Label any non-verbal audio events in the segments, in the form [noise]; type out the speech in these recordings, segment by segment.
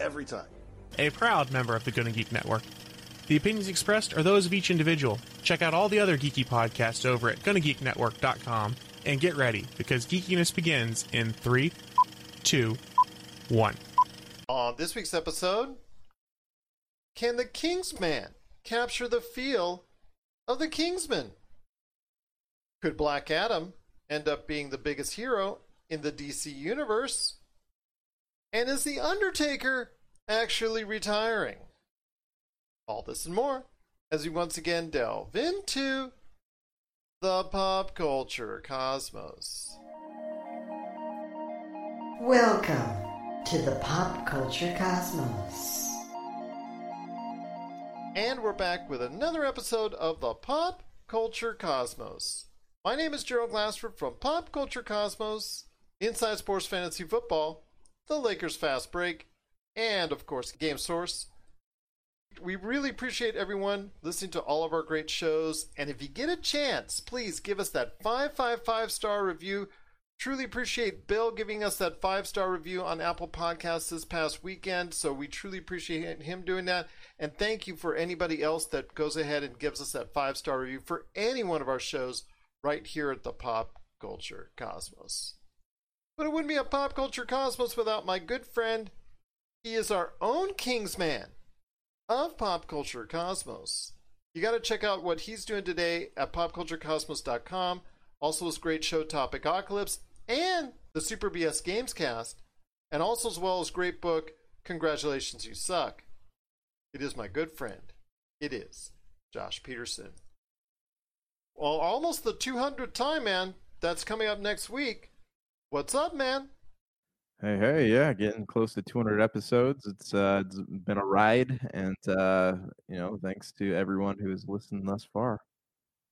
every time. A proud member of the Gonna Geek Network. The opinions expressed are those of each individual. Check out all the other geeky podcasts over at GonnaGeekNetwork.com and get ready because geekiness begins in three, two, one. On this week's episode, can the Kingsman capture the feel of the Kingsman? Could Black Adam end up being the biggest hero in the DC universe? And is The Undertaker actually retiring? All this and more as we once again delve into the pop culture cosmos. Welcome to the Pop Culture Cosmos. And we're back with another episode of the Pop Culture Cosmos. My name is Gerald Glassford from Pop Culture Cosmos, Inside Sports Fantasy Football, The Lakers Fast Break, and of course, Game Source. We really appreciate everyone listening to all of our great shows. And if you get a chance, please give us that 555 star review. Truly appreciate Bill giving us that five star review on Apple Podcasts this past weekend. So we truly appreciate him doing that. And thank you for anybody else that goes ahead and gives us that five star review for any one of our shows right here at the Pop Culture Cosmos. But it wouldn't be a Pop Culture Cosmos without my good friend. He is our own Kingsman of Pop Culture Cosmos. You got to check out what he's doing today at popculturecosmos.com. Also, his great show Topic Apocalypse and the Super BS Games Cast, and also as well as great book Congratulations You Suck. It is my good friend. It is Josh Peterson. Well, almost the 200th time, man. That's coming up next week. What's up, man? Hey, hey, yeah, getting close to 200 episodes. It's uh, it's been a ride, and uh, you know, thanks to everyone who has listened thus far.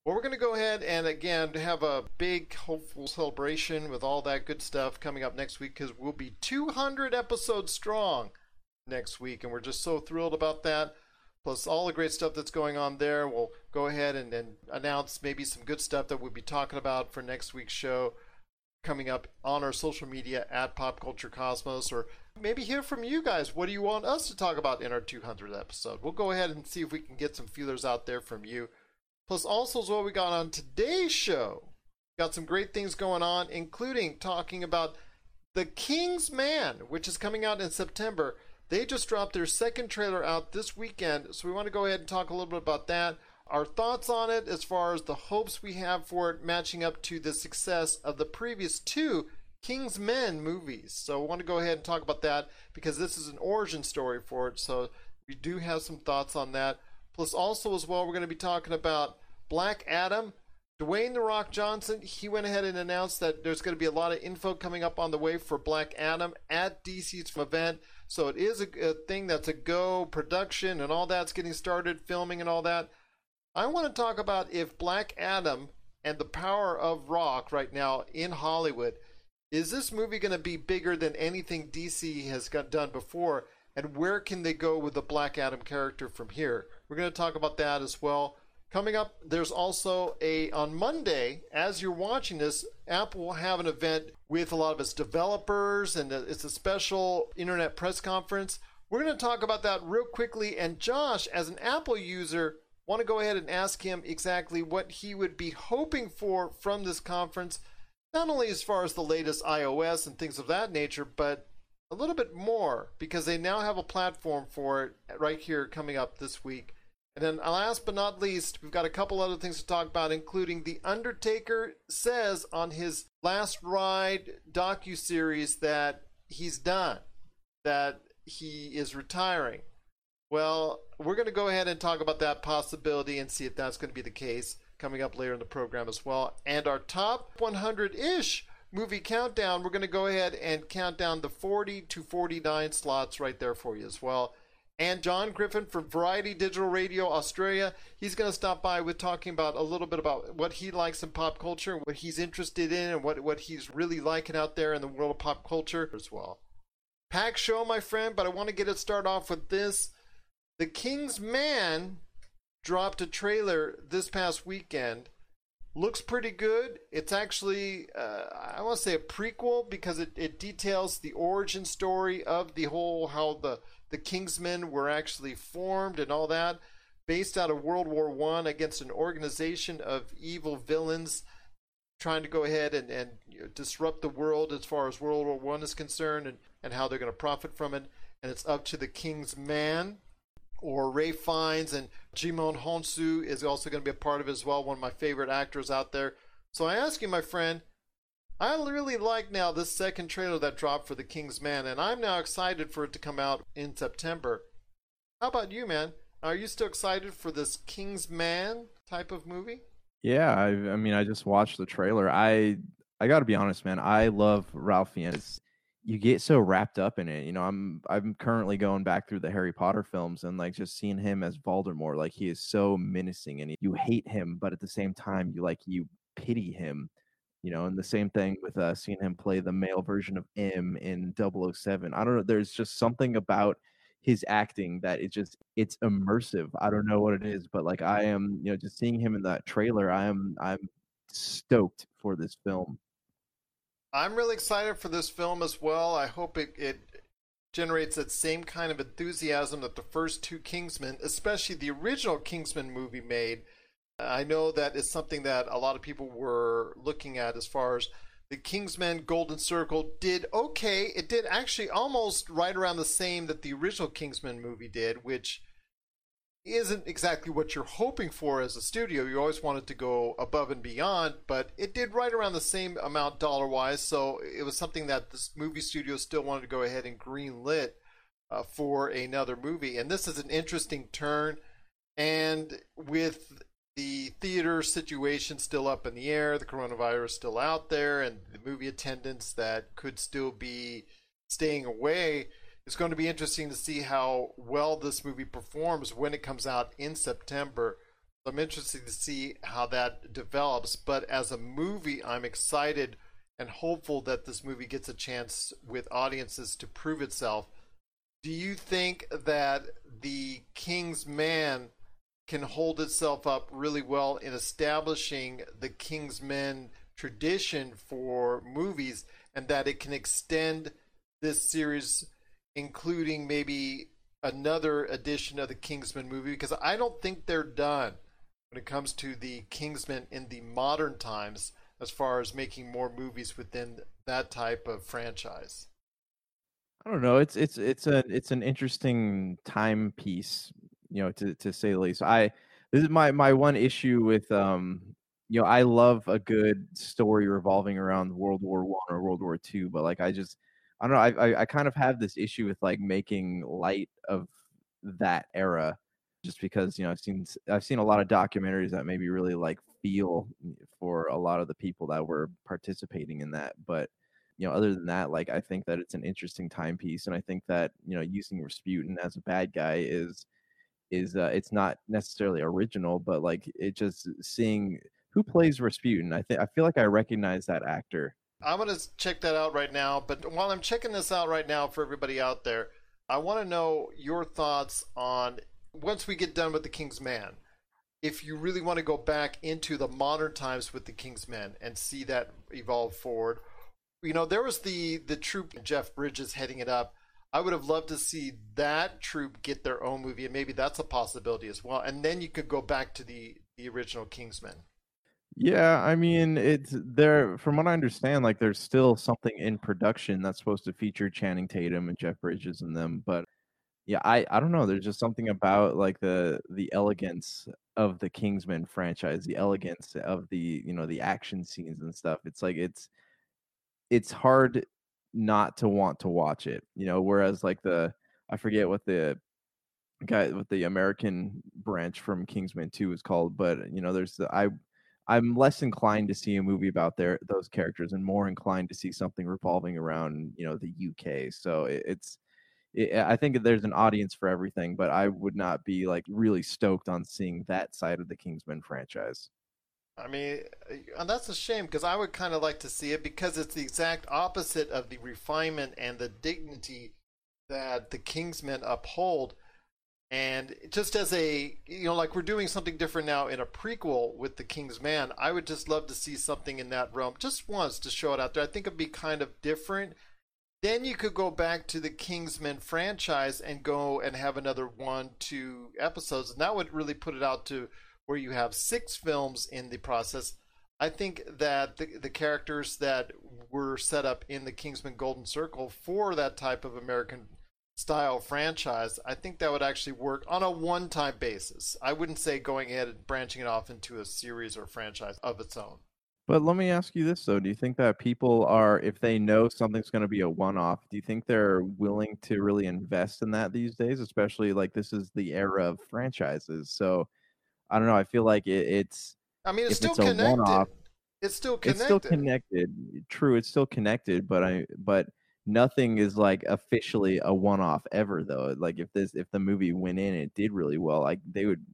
Well, we're going to go ahead and again have a big, hopeful celebration with all that good stuff coming up next week because we'll be 200 episodes strong next week, and we're just so thrilled about that. Plus, all the great stuff that's going on there. We'll go ahead and, and announce maybe some good stuff that we'll be talking about for next week's show coming up on our social media at Pop Culture Cosmos, or maybe hear from you guys. What do you want us to talk about in our 200th episode? We'll go ahead and see if we can get some feelers out there from you. Plus, also as well, we got on today's show. Got some great things going on, including talking about The King's Man, which is coming out in September. They just dropped their second trailer out this weekend, so we want to go ahead and talk a little bit about that. Our thoughts on it, as far as the hopes we have for it matching up to the success of the previous two King's Men movies. So I want to go ahead and talk about that because this is an origin story for it. So we do have some thoughts on that. Plus, also as well, we're going to be talking about Black Adam. Dwayne The Rock Johnson, he went ahead and announced that there's going to be a lot of info coming up on the way for Black Adam at DC's event. So it is a, a thing that's a go production and all that's getting started, filming and all that. I want to talk about if Black Adam and the power of rock right now in Hollywood is this movie going to be bigger than anything DC has got done before? And where can they go with the Black Adam character from here? We're going to talk about that as well. Coming up, there's also a on Monday, as you're watching this, Apple will have an event with a lot of its developers, and it's a special internet press conference. We're going to talk about that real quickly. And Josh, as an Apple user, want to go ahead and ask him exactly what he would be hoping for from this conference, not only as far as the latest iOS and things of that nature, but a little bit more because they now have a platform for it right here coming up this week. And then last but not least, we've got a couple other things to talk about, including The Undertaker says on his Last Ride docu-series that he's done, that he is retiring. Well, we're going to go ahead and talk about that possibility and see if that's going to be the case coming up later in the program as well. And our top 100 ish movie countdown, we're going to go ahead and count down the 40 to 49 slots right there for you as well. And John Griffin from Variety Digital Radio Australia, he's going to stop by with talking about a little bit about what he likes in pop culture, what he's interested in, and what, what he's really liking out there in the world of pop culture as well. Pack show, my friend, but I want to get it started off with this. The King's Man dropped a trailer this past weekend looks pretty good. It's actually, uh, I want to say a prequel because it, it details the origin story of the whole how the the Kingsmen were actually formed and all that, based out of World War One against an organization of evil villains trying to go ahead and, and you know, disrupt the world as far as World War One is concerned and, and how they're going to profit from it. And it's up to the King's Man or Ralph Fiennes and Djimon Hounsou is also going to be a part of it as well, one of my favorite actors out there. So I ask you, my friend, I really like now this second trailer that dropped for The King's Man, and I'm now excited for it to come out in September. How about you, man? Are you still excited for this King's Man type of movie? Yeah, I, I mean, I just watched the trailer. I I got to be honest, man. I love Ralph Fiennes you get so wrapped up in it. You know, I'm I'm currently going back through the Harry Potter films and like just seeing him as Voldemort, like he is so menacing and you hate him, but at the same time you like you pity him. You know, and the same thing with uh, seeing him play the male version of M in 007. I don't know. There's just something about his acting that it just it's immersive. I don't know what it is, but like I am, you know, just seeing him in that trailer, I am I'm stoked for this film. I'm really excited for this film as well. I hope it, it generates that same kind of enthusiasm that the first two Kingsmen, especially the original Kingsman movie, made. I know that is something that a lot of people were looking at as far as the Kingsman Golden Circle did okay. It did actually almost right around the same that the original Kingsman movie did, which isn't exactly what you're hoping for as a studio. You always wanted to go above and beyond, but it did right around the same amount dollar wise. So it was something that this movie studio still wanted to go ahead and greenlit uh, for another movie. And this is an interesting turn. And with the theater situation still up in the air, the coronavirus still out there, and the movie attendance that could still be staying away it's going to be interesting to see how well this movie performs when it comes out in September. I'm interested to see how that develops. But as a movie, I'm excited and hopeful that this movie gets a chance with audiences to prove itself. Do you think that The King's Man can hold itself up really well in establishing the King's Men tradition for movies and that it can extend this series including maybe another edition of the Kingsman movie because I don't think they're done when it comes to the Kingsman in the modern times as far as making more movies within that type of franchise. I don't know. It's it's it's a it's an interesting timepiece, you know, to to say the least. I this is my my one issue with um you know I love a good story revolving around World War One or World War Two, but like I just I don't know. I, I I kind of have this issue with like making light of that era, just because you know I've seen I've seen a lot of documentaries that maybe really like feel for a lot of the people that were participating in that, but you know other than that like i think that it's an interesting timepiece and i think that you know using rasputin as a bad guy is is uh, it's not necessarily original but like it just seeing who plays rasputin i think i feel like i recognize that actor I'm going to check that out right now. But while I'm checking this out right now for everybody out there, I want to know your thoughts on once we get done with the King's Man. If you really want to go back into the modern times with the King's Men and see that evolve forward, you know, there was the the troop Jeff Bridges heading it up. I would have loved to see that troop get their own movie, and maybe that's a possibility as well. And then you could go back to the the original Kingsmen. Yeah, I mean, it's there. From what I understand, like there's still something in production that's supposed to feature Channing Tatum and Jeff Bridges in them. But yeah, I I don't know. There's just something about like the the elegance of the Kingsman franchise, the elegance of the you know the action scenes and stuff. It's like it's it's hard not to want to watch it. You know, whereas like the I forget what the guy with the American branch from Kingsman 2 is called, but you know, there's the I I'm less inclined to see a movie about their those characters and more inclined to see something revolving around you know the UK. So it, it's it, I think there's an audience for everything, but I would not be like really stoked on seeing that side of the Kingsman franchise. I mean, eh, uh, and that's a shame because I would kind of like to see it because it's the exact opposite of the refinement and the dignity that the Kingsmen uphold. And just as a, you know, like we're doing something different now in a prequel with the King's Man, I would just love to see something in that realm just once to show it out there. I think it'd be kind of different. Then you could go back to the Kingsman franchise and go and have another one, two episodes, and that would really put it out to where you have six films in the process. I think that the, the characters that were set up in the Kingsman Golden Circle for that type of American style franchise, I think that would actually work on a one time basis. I wouldn't say going ahead and branching it off into a series or franchise of its own. But let me ask you this though: Do you think that people are, if they know something's going to be a one-off, do you think they're willing to really invest in that these days? Especially like this is the era of franchises, so I don't know. I feel like it, it's. I mean, it's still it's connected. It's still connected. it's still connected. True, it's still connected, but I but nothing is like officially a one-off ever though. Like if this if the movie went in and it did really well, like they would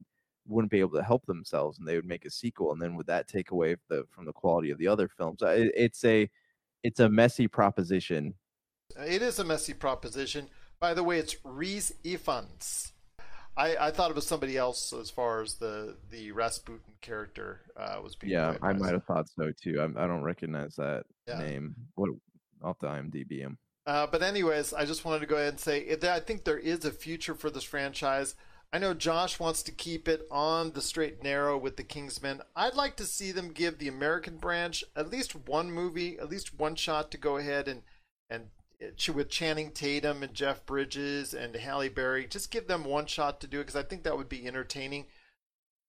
wouldn't be able to help themselves and they would make a sequel and then would that take away the from the quality of the other films? It, it's a it's a messy proposition. It is a messy proposition. By the way, it's Rhys Ifans. I, I thought it was somebody else as far as the the Rasputin character uh, was being. Yeah, I might have thought so too. I, I don't recognize that Yeah. name. What Have to IMDb. Uh, but anyways, I just wanted to go ahead and say eh, it- I think there is a future for this franchise. I know Josh wants to keep it on the straight and narrow with the Kingsmen. I'd like to see them give the American branch at least one movie, at least one shot to go ahead and and eh, with Channing Tatum and Jeff Bridges and Halle Berry, just give them one shot to do it because I think that would be entertaining.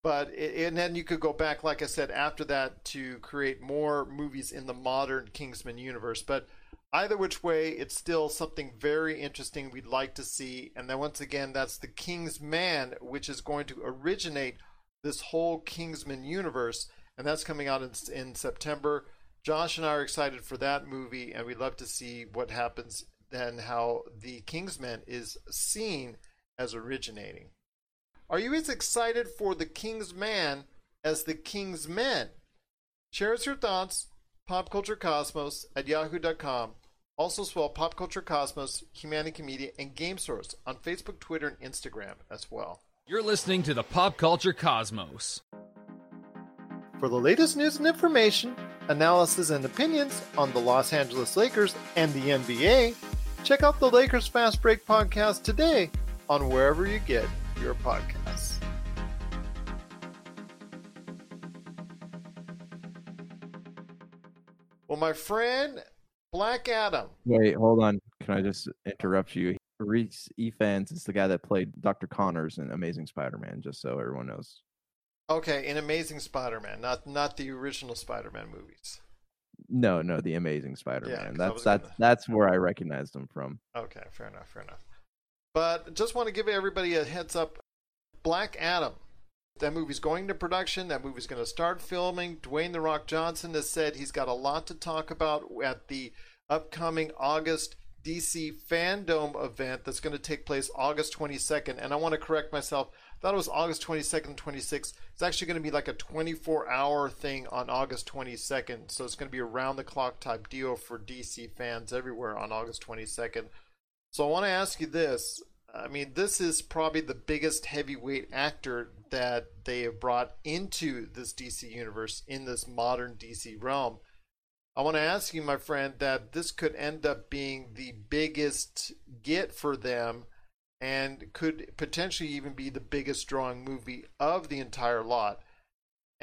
But it, and then you could go back, like I said, after that to create more movies in the modern Kingsman universe. But either which way, it's still something very interesting we'd like to see. And then once again, that's the King's Man, which is going to originate this whole Kingsman universe, and that's coming out in, in September. Josh and I are excited for that movie, and we'd love to see what happens then, how the Kingsman is seen as originating. Are you as excited for the King's Man as the King's Men? Share us your thoughts, popculturecosmos at yahoo.com. Also spell Pop Culture Cosmos, Humanity Media, and Game Source on Facebook, Twitter, and Instagram as well. You're listening to the Pop Culture Cosmos. For the latest news and information, analysis and opinions on the Los Angeles Lakers and the NBA, check out the Lakers Fast Break podcast today on wherever you get your podcasts. Well, my friend Black Adam. Wait, hold on. Can I just interrupt you? Rhys Ifans is the guy that played Dr. Connors in Amazing Spider-Man. Just so everyone knows. Okay, in Amazing Spider-Man, not not the original Spider-Man movies. No, no, the Amazing Spider-Man. I that's that's gonna- that's where I recognized him from. Okay, fair enough, fair enough. But just want to give everybody a heads up. Black Adam. That movie's going to production. That movie's going to start filming. Dwayne The Rock Johnson has said he's got a lot to talk about at the upcoming August DC Fandom event that's going to take place August 22nd. And I want to correct myself. I thought it was August 22nd and 26th. It's actually going to be like a 24 hour thing on August 22nd. So it's going to be a round the clock type deal for DC fans everywhere on August 22nd. So I want to ask you this. I mean, this is probably the biggest heavyweight actor that they have brought into this DC universe in this modern DC realm. I want to ask you, my friend, that this could end up being the biggest get for them and could potentially even be the biggest drawing movie of the entire lot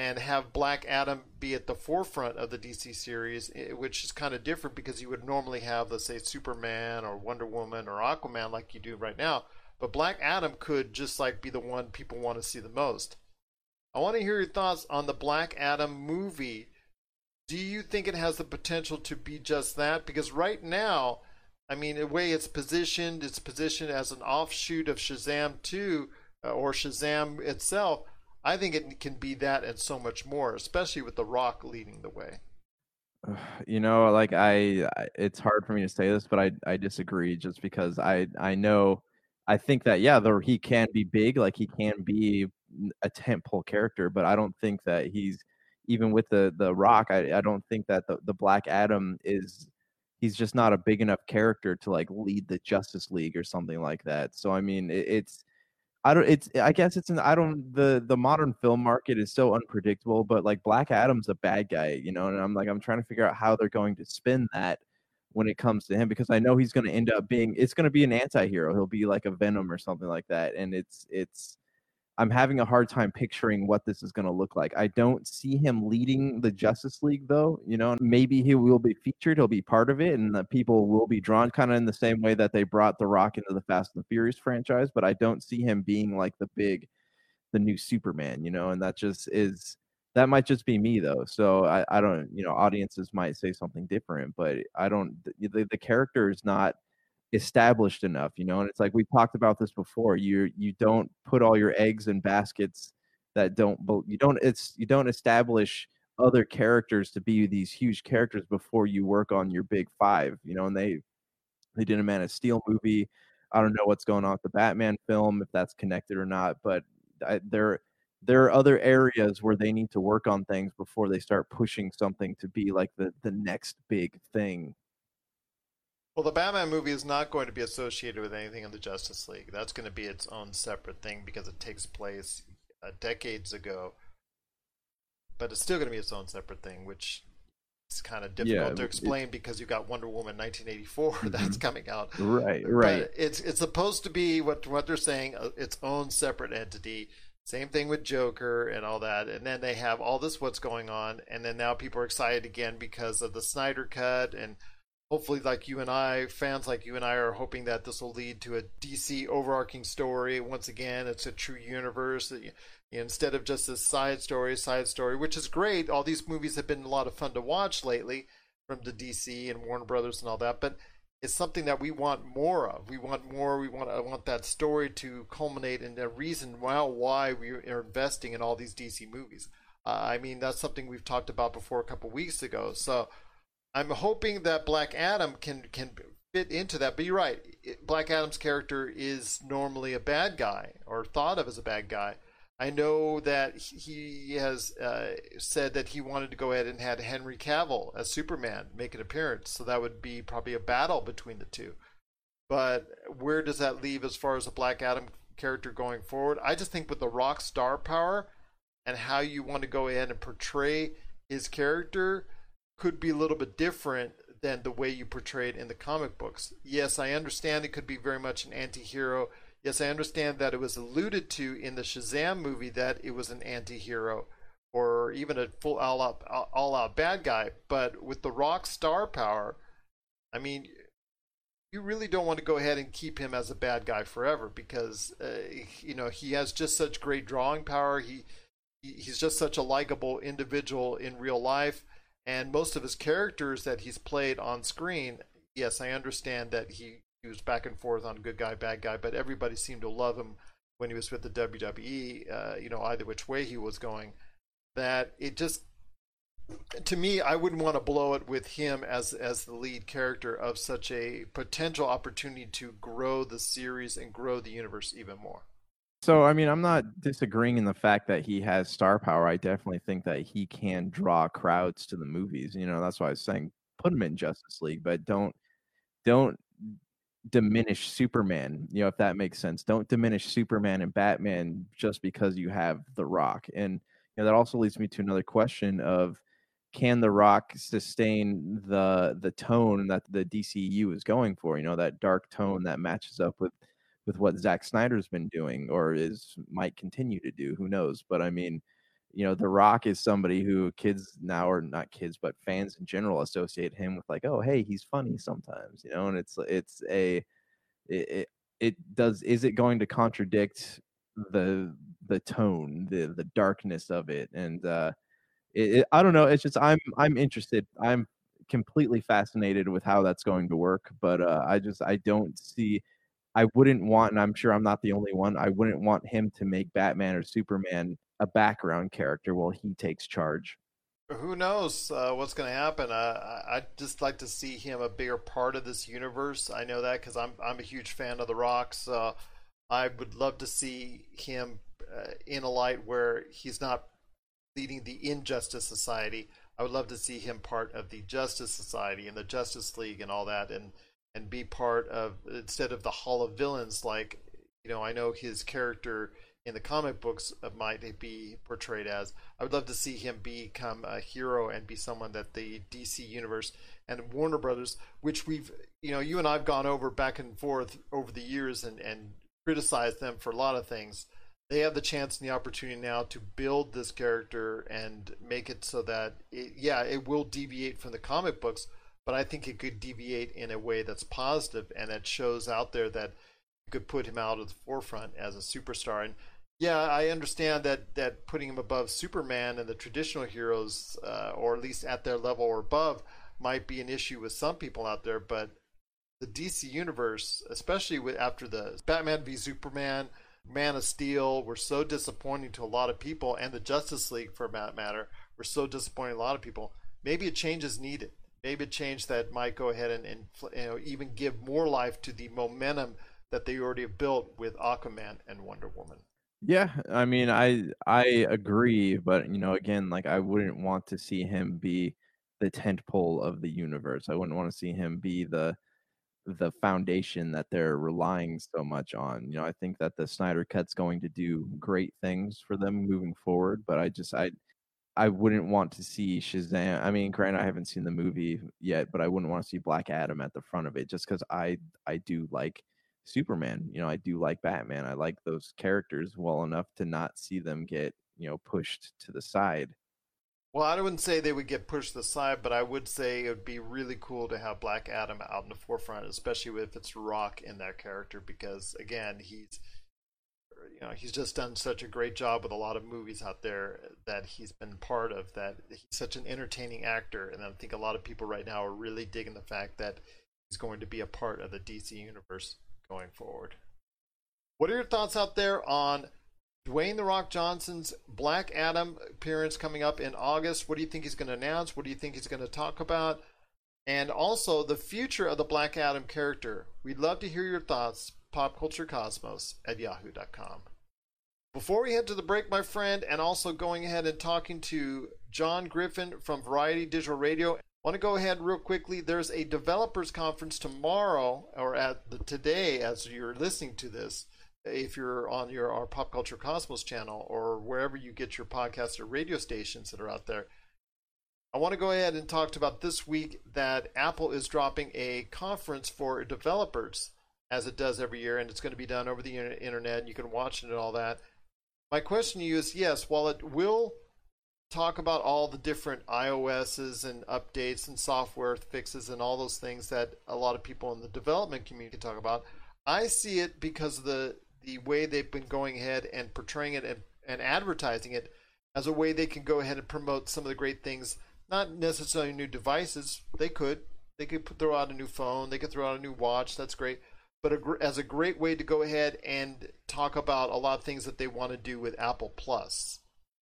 and have Black Adam be at the forefront of the DC series, which is kind of different because you would normally have, let's say, Superman or Wonder Woman or Aquaman like you do right now. But Black Adam could just like be the one people want to see the most. I want to hear your thoughts on the Black Adam movie. Do you think it has the potential to be just that? Because right now, I mean, the way it's positioned, it's positioned as an offshoot of Shazam 2 uh, or Shazam itself. I think it can be that and so much more, especially with The Rock leading the way. [sighs] You know, like I, it's hard for me to say this, but I, I disagree just because I, I know, I think that yeah, though he can be big, like he can be a tentpole character, but I don't think that he's even with the the Rock. I, I don't think that the the Black Adam is, he's just not a big enough character to like lead the Justice League or something like that. So I mean, it, it's I don't. It's. I guess it's an. I don't. The the modern film market is so unpredictable. But like Black Adam's a bad guy, you know, and I'm like I'm trying to figure out how they're going to spin that when it comes to him because I know he's going to end up being. It's going to be an anti-hero. He'll be like a Venom or something like that, and it's it's. I'm having a hard time picturing what this is going to look like. I don't see him leading the Justice League though. You know, maybe he will be featured. He'll be part of it, and the people will be drawn kind of in the same way that they brought The Rock into the Fast and the Furious franchise. But I don't see him being like the big, the new Superman. You know, and that just is that might just be me though. So I, I don't. You know, audiences might say something different, but I don't. The, the, the character is not established enough you know and it's like we talked about this before you you don't put all your eggs in baskets that don't you don't it's you don't establish other characters to be these huge characters before you work on your big five you know and they they did a man of steel movie. I don't know what's going on with the batman film if that's connected or not but I, there there are other areas where they need to work on things before they start pushing something to be like the the next big thing Well, the Batman movie is not going to be associated with anything in the Justice League. That's going to be its own separate thing because it takes place uh, decades ago. But it's still going to be its own separate thing, which is kind of difficult Yeah, to it- explain because you've got Wonder Woman 1984 [laughs] that's coming out. right right But it's it's supposed to be what what they're saying uh, its own separate entity. Same thing with Joker and all that, and then they have all this what's going on, and then now people are excited again because of the Snyder cut, and hopefully, like you and I, fans like you and I, are hoping that this will lead to a DC overarching story. Once again, it's a true universe instead of just a side story, side story, which is great. All these movies have been a lot of fun to watch lately from the DC and Warner Brothers and all that, but it's something that we want more of. We want more. We want. I want that story to culminate in a reason why why we are investing in all these DC movies. Uh, I mean, that's something we've talked about before a couple weeks ago. So I'm hoping that Black Adam can can fit into that. But you're right. Black Adam's character is normally a bad guy or thought of as a bad guy. I know that he has uh, said that he wanted to go ahead and had Henry Cavill as Superman make an appearance, so that would be probably a battle between the two. But where does that leave as far as a Black Adam character going forward? I just think with the rock star power and how you want to go ahead and portray his character could be a little bit different than the way you portray it in the comic books. Yes, I understand it could be very much an anti-hero. Yes, I understand that it was alluded to in the Shazam movie that it was an anti-hero or even a full all-out all-out bad guy, but with the rock star power, I mean, you really don't want to go ahead and keep him as a bad guy forever because uh, you know he has just such great drawing power. He- he's just such a likable individual in real life, and most of his characters that he's played on screen. Yes, I understand that he, he was back and forth on good guy, bad guy, but everybody seemed to love him when he was with the WWE. Uh, you know, either which way he was going, that it just to me, I wouldn't want to blow it with him as as the lead character of such a potential opportunity to grow the series and grow the universe even more. So I mean, I'm not disagreeing in the fact that he has star power. I definitely think that he can draw crowds to the movies. You know, that's why I was saying put him in Justice League, but don't don't diminish Superman. You know, if that makes sense. Don't diminish Superman and Batman just because you have The Rock. And you know, that also leads me to another question of can the rock sustain the the tone that the DCU is going for you know that dark tone that matches up with with what Zack Snyder's been doing or is might continue to do. Who knows? But I mean, you know, The Rock is somebody who kids now or not kids, but fans in general associate him with like, oh, hey, he's funny sometimes, you know, and it's it's a it it, it does is it going to contradict the the tone, the the darkness of it, and uh, it, it, I don't know. It's just I'm I'm interested. I'm completely fascinated with how that's going to work, but uh, I just I don't see. I wouldn't want, and I'm sure I'm not the only one. I wouldn't want him to make Batman or Superman a background character while he takes charge. Who knows uh, what's going to happen? Uh, I'd just like to see him a bigger part of this universe. I know that because I'm I'm a huge fan of The Rock. So I would love to see him uh, in a light where he's not leading the Injustice Society. I would love to see him part of the Justice Society and the Justice League and all that, and and be part of instead of the Hall of Villains. Like you know, I know his character in the comic books might be portrayed as. I would love to see him become a hero and be someone that the DC universe and Warner Brothers, which we've you know you and I've gone over back and forth over the years and and criticized them for a lot of things. They have the chance and the opportunity now to build this character and make it so that it, yeah, it will deviate from the comic books, but I think it could deviate in a way that's positive and that shows out there that you could put him out at the forefront as a superstar. And yeah, I understand that that putting him above Superman and the traditional heroes, uh, or at least at their level or above, might be an issue with some people out there. But the DC universe, especially with after the Batman v Superman, Man of Steel, were so disappointing to a lot of people, and the Justice League, for that matter, were so disappointing a lot of people. Maybe a change is needed. Maybe change that might go ahead and, and you know, even give more life to the momentum that they already have built with Aquaman and Wonder Woman. Yeah, I mean, I I agree, but you know, again, like I wouldn't want to see him be the tent pole of the universe. I wouldn't want to see him be the the foundation that they're relying so much on. You know, I think that the Snyder Cut's going to do great things for them moving forward, but I just I I wouldn't want to see Shazam. I mean, granted, I haven't seen the movie yet, but I wouldn't want to see Black Adam at the front of it just because I I do like Superman. You know, I do like Batman. I like those characters well enough to not see them get, you know, pushed to the side. Well, I wouldn't say they would get pushed to the side, but I would say it would be really cool to have Black Adam out in the forefront, especially if it's Rock in that character, because again, he's you know he's just done such a great job with a lot of movies out there that he's been part of. That he's such an entertaining actor, and I think a lot of people right now are really digging the fact that he's going to be a part of the DC universe going forward. What are your thoughts out there on Dwayne The Rock Johnson's Black Adam appearance coming up in August? What do you think he's going to announce? What do you think he's going to talk about? And also the future of the Black Adam character. We'd love to hear your thoughts. Popculturecosmos at yahoo.com. Before we head to the break, my friend, and also going ahead and talking to John Griffin from Variety Digital Radio want to go ahead real quickly. There's a developers conference tomorrow, or at the today, as you're listening to this. If you're on your our Pop Culture Cosmos channel or wherever you get your podcasts or radio stations that are out there, I want to go ahead and talk about this week that Apple is dropping a conference for developers, as it does every year, and it's going to be done over the internet. And you can watch it and all that. My question to you is: Yes, while it will talk about all the different iOSs and updates and software fixes and all those things that a lot of people in the development community talk about. I see it because of the the way they've been going ahead and portraying it and, and advertising it as a way they can go ahead and promote some of the great things. Not necessarily new devices. They could. They could throw out a new phone. They could throw out a new watch. That's great. But a, as a great way to go ahead and talk about a lot of things that they want to do with Apple Plus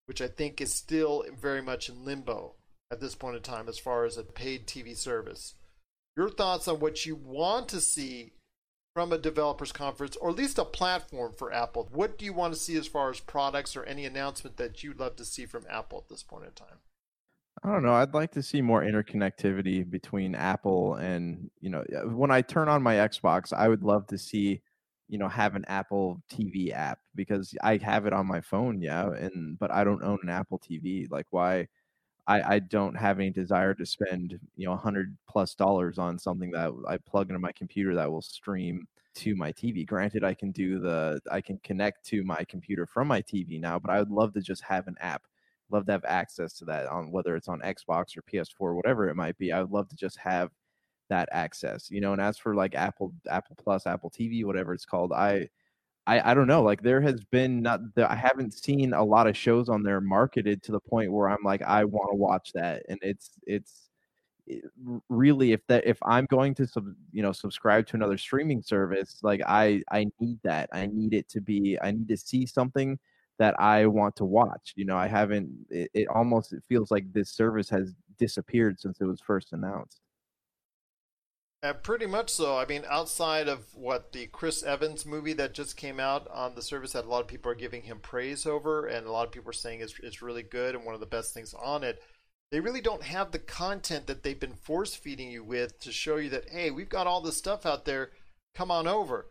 which I think is still very much in limbo at this point in time as far as a paid TV service. Your thoughts on what you want to see from a developers conference or at least a platform for Apple. What do you want to see as far as products or any announcement that you'd love to see from Apple at this point in time? I don't know. I'd like to see more interconnectivity between Apple and, you know, when I turn on my Xbox, I would love to see you know have an apple tv app because i have it on my phone yeah and but i don't own an apple tv like why i i don't have any desire to spend you know 100 plus dollars on something that i plug into my computer that will stream to my tv granted i can do the i can connect to my computer from my tv now but i would love to just have an app love to have access to that on whether it's on xbox or ps4 whatever it might be i would love to just have that access you know and as for like apple apple plus apple tv whatever it's called i i, I don't know like there has been not i haven't seen a lot of shows on there marketed to the point where i'm like i want to watch that and it's it's really if that if i'm going to sub, you know subscribe to another streaming service like i i need that i need it to be i need to see something that I want to watch. You know, I haven't. It, it almost it feels like this service has disappeared since it was first announced. And pretty much so. I mean, outside of what the Chris Evans movie that just came out on the service that a lot of people are giving him praise over, and a lot of people are saying is is really good and one of the best things on it. They really don't have the content that they've been force feeding you with to show you that hey, we've got all this stuff out there. Come on over,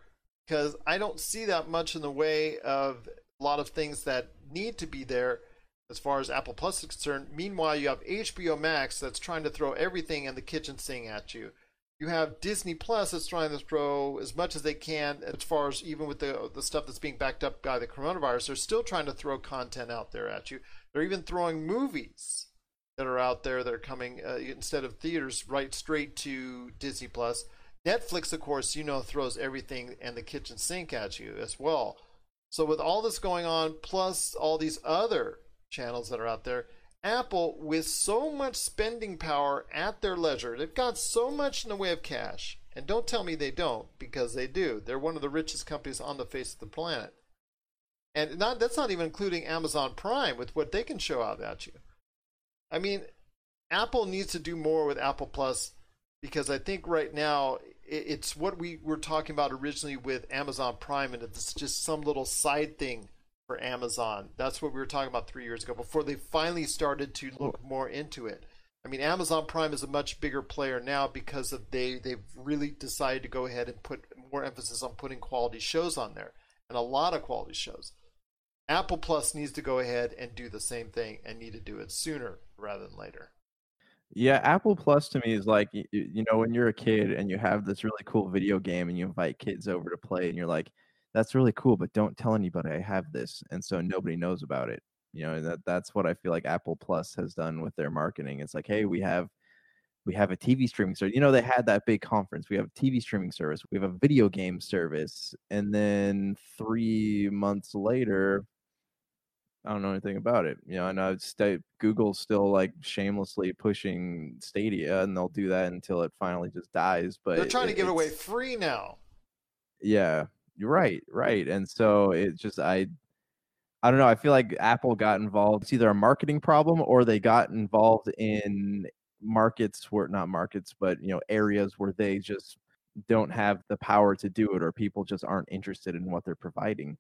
because I don't see that much in the way of a lot of things that need to be there as far as Apple Plus is concerned. Meanwhile, you have HBO Max that's trying to throw everything in the kitchen sink at you you have Disney Plus that's trying to throw as much as they can as far as even with the the stuff that's being backed up by the coronavirus, they're still trying to throw content out there at you. They're even throwing movies that are out there that are coming uh, instead of theaters right straight to Disney Plus. Netflix, of course, you know, throws everything and the kitchen sink at you as well. So with all this going on, plus all these other channels that are out there, Apple, with so much spending power at their leisure, they've got so much in the way of cash. And don't tell me they don't, because they do. They're one of the richest companies on the face of the planet. And not, that's not even including Amazon Prime with what they can show out at you. I mean, Apple needs to do more with Apple Plus because I think right now it's what we were talking about originally with Amazon Prime, and it's just some little side thing for Amazon. That's what we were talking about three years ago before they finally started to look more into it. I mean, Amazon Prime is a much bigger player now because of they they've really decided to go ahead and put more emphasis on putting quality shows on there and a lot of quality shows. Apple Plus needs to go ahead and do the same thing and need to do it sooner rather than later. Yeah, Apple Plus to me is like you, know when you're a kid and you have this really cool video game and you invite kids over to play and you're like that's really cool, but don't tell anybody I have this, and so nobody knows about it. You know, that that's what I feel like Apple Plus has done with their marketing. It's like, hey, we have we have a TV streaming service. You know, they had that big conference. We have a TV streaming service. We have a video game service, and then three months later, I don't know anything about it. You know, and I st- Google's still like shamelessly pushing Stadia, and they'll do that until it finally just dies. But they're trying it, to give it away free now. Yeah, you're right, right. And so it just I I don't know. I feel like Apple got involved. It's either a marketing problem or they got involved in markets where not markets, but you know, areas where they just don't have the power to do it or people just aren't interested in what they're providing.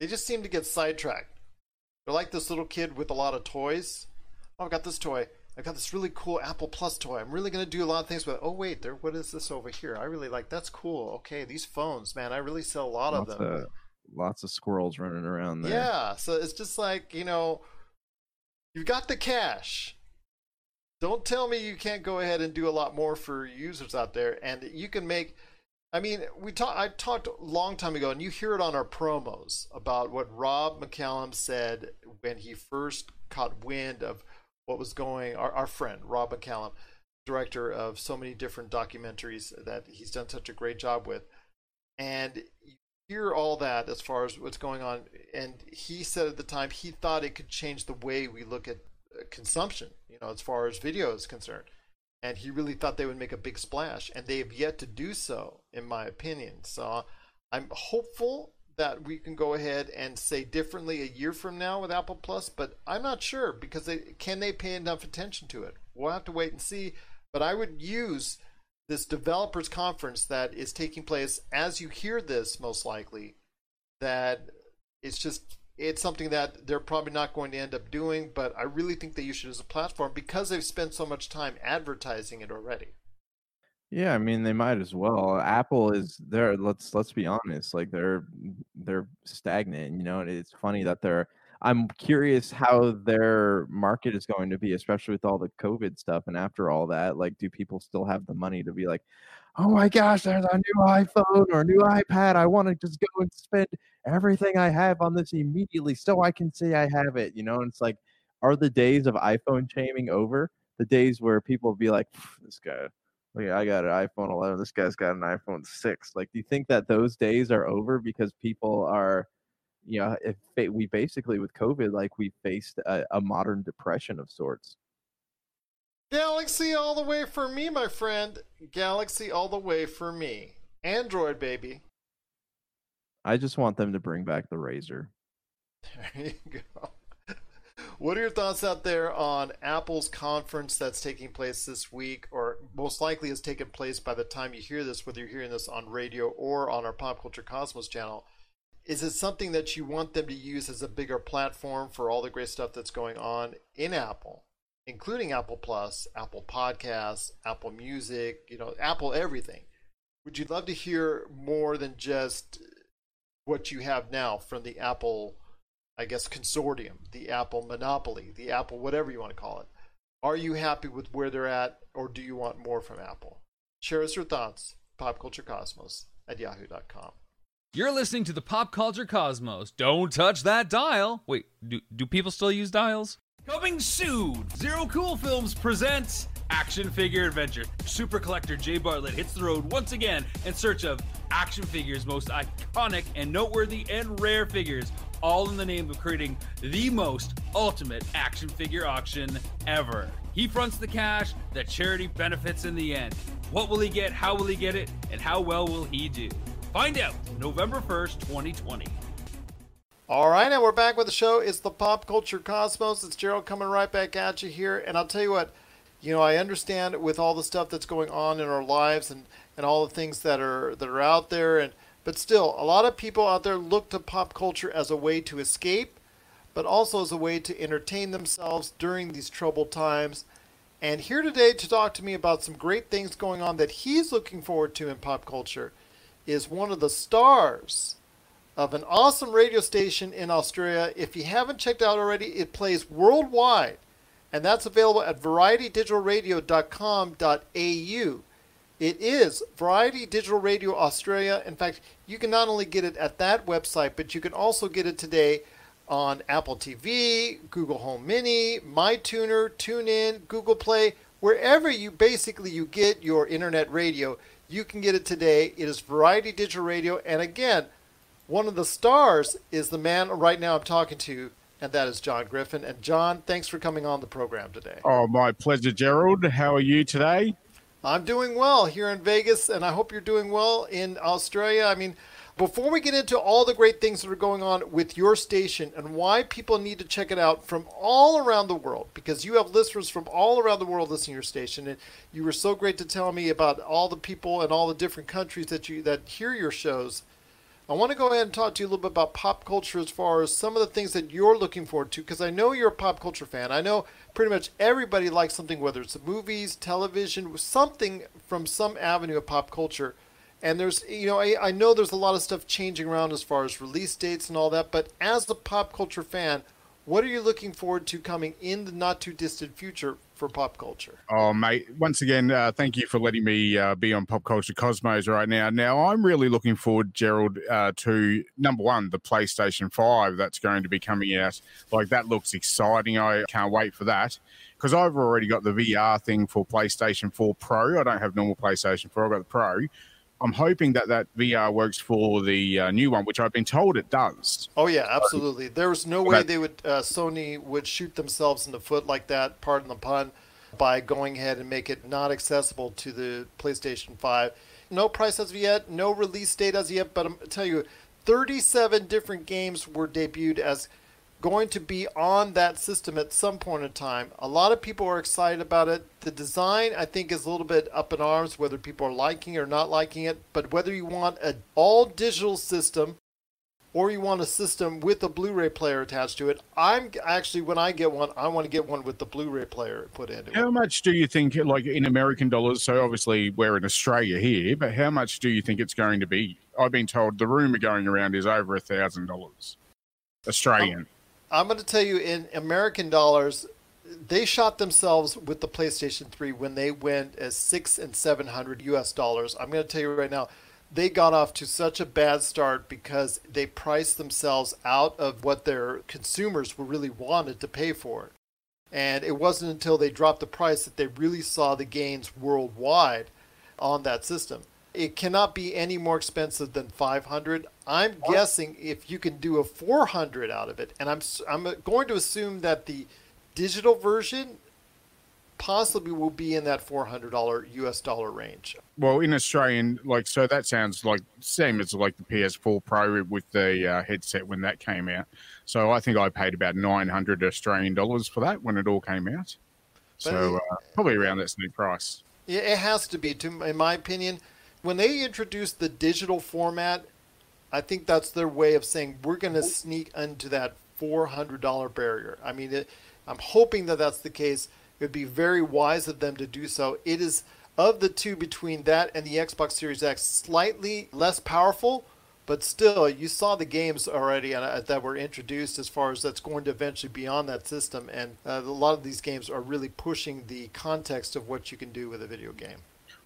They just seem to get sidetracked. They're like this little kid with a lot of toys. Oh, I've got this toy. I've got this really cool Apple Plus toy. I'm really going to do a lot of things with. Oh wait, there. What is this over here? I really like. That's cool. Okay, these phones, man. I really sell a lot lots of them. Of, lots of squirrels running around there. Yeah. So it's just like you know, you've got the cash. Don't tell me you can't go ahead and do a lot more for users out there, and you can make. I mean, we talked. I talked a long time ago, and you hear it on our promos about what Rob McCallum said when he first caught wind of what was going. Our, our friend Rob McCallum, director of so many different documentaries that he's done such a great job with, and you hear all that as far as what's going on. And he said at the time he thought it could change the way we look at uh, consumption. You know, as far as video is concerned. And he really thought they would make a big splash, and they have yet to do so, in my opinion. So I'm hopeful that we can go ahead and say differently a year from now with Apple Plus, but I'm not sure because they can they pay enough attention to it. We'll have to wait and see. But I would use this developers conference that is taking place as you hear this most likely that it's just it's something that they're probably not going to end up doing, but I really think they use it as a platform because they've spent so much time advertising it already. Yeah, I mean they might as well. Apple is there. Let's let's be honest. Like they're they're stagnant. You know, and it's funny that they're. I'm curious how their market is going to be, especially with all the COVID stuff. And after all that, like, do people still have the money to be like, oh my gosh, there's a new iPhone or a new iPad. I want to just go and spend everything I have on this immediately so I can say I have it. You know, and it's like, are the days of iPhone shaming over? The days where people be like, this guy Look, I got an iPhone 11. This guy's got an iPhone 6. Like, do you think that those days are over because people are, you know, if we basically with COVID, like we faced a, a modern depression of sorts. Galaxy all the way for me, my friend. Galaxy all the way for me. Android, baby. I just want them to bring back the Razr. There [laughs] you go. What are your thoughts out there on Apple's conference that's taking place this week, or most likely has taken place by the time you hear this, whether you're hearing this on radio or on our Pop Culture Cosmos channel? Is it something that you want them to use as a bigger platform for all the great stuff that's going on in Apple, including Apple Plus, Apple Podcasts, Apple Music, you know, Apple everything? Would you love to hear more than just what you have now from the Apple? I guess, consortium, the Apple monopoly, the Apple whatever you want to call it. Are you happy with where they're at, or do you want more from Apple? Share us your thoughts. PopCultureCosmos at yahoo.com. You're listening to the Pop Culture Cosmos. Don't touch that dial. Wait, do, do people still use dials? Coming soon, Zero Cool Films presents Action Figure Adventure. Super collector Jay Bartlett hits the road once again in search of action figures, most iconic and noteworthy and rare figures all in the name of creating the most ultimate action figure auction ever. He fronts the cash, the charity benefits in the end. What will he get? How will he get it? And how well will he do? Find out November 1st, 2020. All right, and we're back with the show. It's the Pop Culture Cosmos. It's Gerald coming right back at you here. And I'll tell you what, you know, I understand with all the stuff that's going on in our lives and, and all the things that are that are out there and but still, a lot of people out there look to pop culture as a way to escape, but also as a way to entertain themselves during these troubled times. And here today to talk to me about some great things going on that he's looking forward to in pop culture is one of the stars of an awesome radio station in Australia. If you haven't checked out already, it plays worldwide, and that's available at varietydigitalradio.com.au. It is Variety Digital Radio Australia. In fact, you can not only get it at that website, but you can also get it today on Apple TV, Google Home Mini, MyTuner, TuneIn, Google Play, wherever you basically you get your internet radio, you can get it today. It is Variety Digital Radio, and again, one of the stars is the man right now I'm talking to, and that is John Griffin. And John, thanks for coming on the program today. Oh, my pleasure, Gerald. How are you today? I'm doing well here in Vegas, and I hope you're doing well in Australia. I mean, before we get into all the great things that are going on with your station and why people need to check it out from all around the world, because you have listeners from all around the world listening to your station, and you were so great to tell me about all the people and all the different countries that you that hear your shows. I want to go ahead and talk to you a little bit about pop culture as far as some of the things that you're looking forward to, because I know you're a pop culture fan. I know pretty much everybody likes something, whether it's movies, television, something from some avenue of pop culture. And there's, you know, I, I know there's a lot of stuff changing around as far as release dates and all that, but as a pop culture fan, what are you looking forward to coming in the not too distant future for pop culture? Oh, mate, once again, uh, thank you for letting me uh, be on Pop Culture Cosmos right now. Now, I'm really looking forward, Gerald, uh, to number one, the PlayStation 5 that's going to be coming out. Like, that looks exciting. I can't wait for that because I've already got the VR thing for PlayStation 4 Pro. I don't have normal PlayStation 4, I've got the Pro. I'm hoping that that VR works for the uh, new one, which I've been told it does. Oh yeah, absolutely. There was no way they would uh, Sony would shoot themselves in the foot like that. Pardon the pun, by going ahead and make it not accessible to the PlayStation 5. No price as of yet, no release date as yet. But I'm tell you, 37 different games were debuted as going to be on that system at some point in time. A lot of people are excited about it. The design, I think, is a little bit up in arms whether people are liking or not liking it. But whether you want an all digital system or you want a system with a Blu-ray player attached to it, I'm actually when I get one, I want to get one with the Blu-ray player put it. How much do you think, like in American dollars? So obviously we're in Australia here, but how much do you think it's going to be? I've been told the rumor going around is over a thousand dollars um, Australian. I'm going to tell you in American dollars, they shot themselves with the PlayStation 3 when they went as six and seven hundred US dollars. I'm going to tell you right now, they got off to such a bad start because they priced themselves out of what their consumers were really wanted to pay for it. And it wasn't until they dropped the price that they really saw the gains worldwide on that system. It cannot be any more expensive than 500. I'm guessing if you can do a 400 out of it, and I'm I'm going to assume that the digital version possibly will be in that $400 US dollar range. Well, in Australian, like, so that sounds like same as like the PS4 Pro with the uh, headset when that came out. So I think I paid about 900 Australian dollars for that when it all came out. So uh, probably around that same price. Yeah, it has to be, to, in my opinion. When they introduced the digital format, I think that's their way of saying we're going to sneak into that $400 barrier. I mean, it, I'm hoping that that's the case. It would be very wise of them to do so. It is of the two between that and the Xbox Series X, slightly less powerful, but still, you saw the games already uh, that were introduced as far as that's going to eventually be on that system, and uh, a lot of these games are really pushing the context of what you can do with a video game.